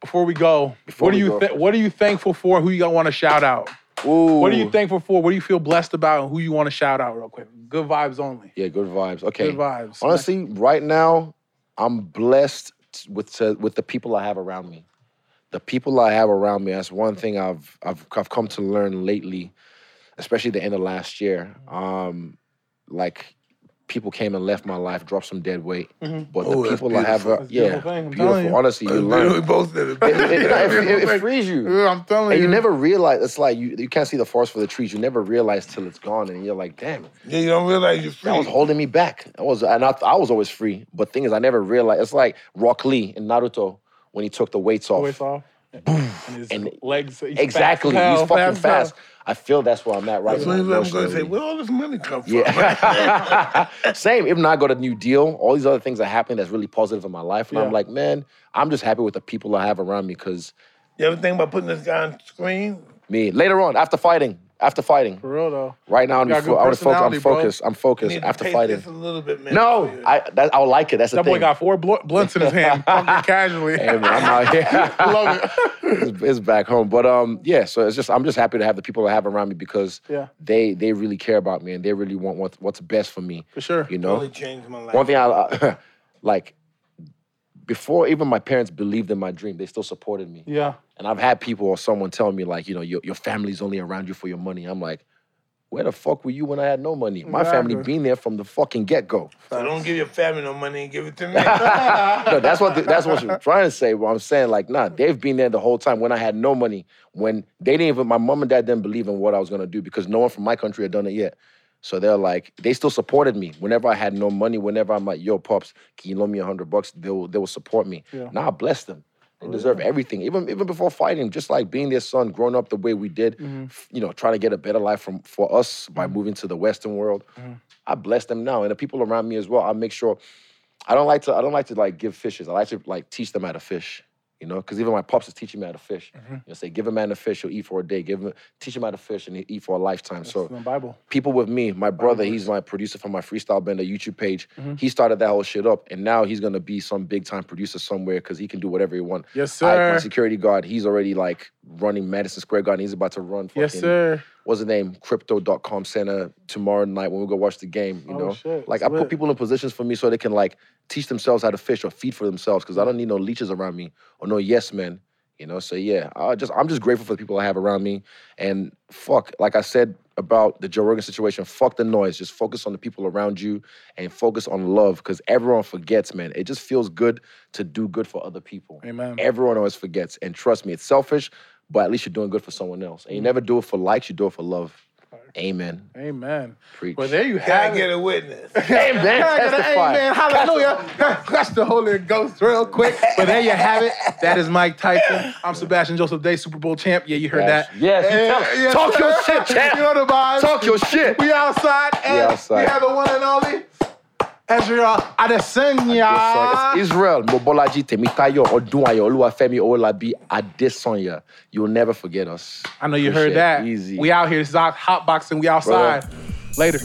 before we go, Before what are you th- what are you thankful for? Who you gonna want to shout out? Ooh. What are you thankful for? What do you feel blessed about? And who you want to shout out real quick? Good vibes only. Yeah, good vibes. Okay. Good vibes. Honestly, right now, I'm blessed with to, with the people I have around me. The people I have around me. That's one thing I've I've I've come to learn lately, especially the end of last year. Um, like people came and left my life, dropped some dead weight. Mhm. But Oh, the that's people I have, beautiful. That's yeah, beautiful thing, I'm telling beautiful. you. Honestly, you we both did it. It, it, it, it- it frees you. Yeah, I'm telling And you. you never realize it's like you you can't see the forest for the trees. You never realize till it's gone, and you're like, damn, Yeah, you don't realize you're free. that was holding me back. I was, and I, I was always free. But thing is, I never realized. It's like Rock Lee in Naruto when he took the weights off. Waist off. And his And- legs. he's Exactly, fast he's hell, fucking as fast. I feel that's where I'm at right That's now. when I'm going to say, where all this money come from? Yeah. [LAUGHS] Same. Even though I got a new deal, all these other things are happening that's really positive in my life. And Yeah. I'm like, man, I'm just happy with the people I have around me because You ever think about putting this guy on screen? me, later on, after fighting, after fighting, For real though. right now, I'm, fo- I wanna focus, I'm personality, bro. focused. I'm focused need to after fighting. this a little bit, man. No, I that, I would like it. That's the That boy thing. got four bl- blunts in his hand, [LAUGHS] fucking casually. Hey, man, I'm out here. [LAUGHS] Love it. [LAUGHS] it's, it's back home. But um, yeah. So it's just I'm just happy to have the people I have around me because Yeah. they they really care about me and they really want what, what's best for me. For sure. You know, Really changed my life. one thing I uh, like before even my parents believed in my dream, they still supported me. Yeah. And I've had people or someone tell me like, you know, your your family's only around you for your money. I'm like. Where the fuck were you when I had no money? My family been there from the fucking get go. So don't give your family no money and give it to me. [LAUGHS] [LAUGHS] no, that's what the, that's what you're trying to say. But I'm saying like, nah, they've been there the whole time when I had no money. When they didn't even, my mom and dad didn't believe in what I was gonna do because no one from my country had done it yet. So they're like, they still supported me whenever I had no money. Whenever I'm like, yo, pops, can you loan me a hundred bucks? They will, they will support me. Yeah. Now I bless them. They deserve everything, even even before fighting. Just like being their son, growing up the way we did, Mm-hmm. you know, trying to get a better life from for us by moving to the Western world. Mm-hmm. I bless them now, and the people around me as well. I make sure. I don't like to. I don't like to like give fishes. I like to like teach them how to fish. You know, because even my pops is teaching me how to fish. Mm-hmm. You know, say give a man a fish, he'll eat for a day. Give him, teach him how to fish, and he'll eat for a lifetime. It's so the Bible. people with me, my brother, he's my producer for my Freestyle Bender YouTube page. He started that whole shit up, and now he's gonna be some big time producer somewhere because he can do whatever he wants. Yes, sir. I, my security guard, he's already like running Madison Square Garden. He's about to run. Yes, fucking- sir. What's the name? Crypto.com center tomorrow night when we go watch the game. You Oh, know, shit. like That's I put people in positions for me so they can like teach themselves how to fish or feed for themselves because I don't need no leeches around me or no yes men. You know, so yeah, I just I'm just grateful for the people I have around me, and fuck, like I said about the Joe Rogan situation, fuck the noise. Just focus on the people around you and focus on love, because everyone forgets, man. It just feels good to do good for other people. Amen. Everyone always forgets, and trust me, it's selfish, but at least you're doing good for someone else. And you mm. never do it for likes, you do it for love. Amen. Amen. Preach. Well, there you Can have [LAUGHS] I it. get a witness? Amen. Can I get an Testify. amen? Hallelujah. [LAUGHS] That's the Holy Ghost real quick. But there you have it. That is Mike Tyson. I'm Sebastian Joseph Day, Super Bowl champ. Yeah, you heard Yes. that. Yes, you Yeah, yes, talk your shit, champ. You know the vibes. Talk your shit. We outside. And outside. We have the one and only Ezra Adesanya. It's Israel, Mobolaji Temitayo, Odunayo, Oluwafemi Owolabi Adesanya. You'll never forget us. I know you Appreciate heard that. Easy. We out here. This is hot boxing. We outside. Later.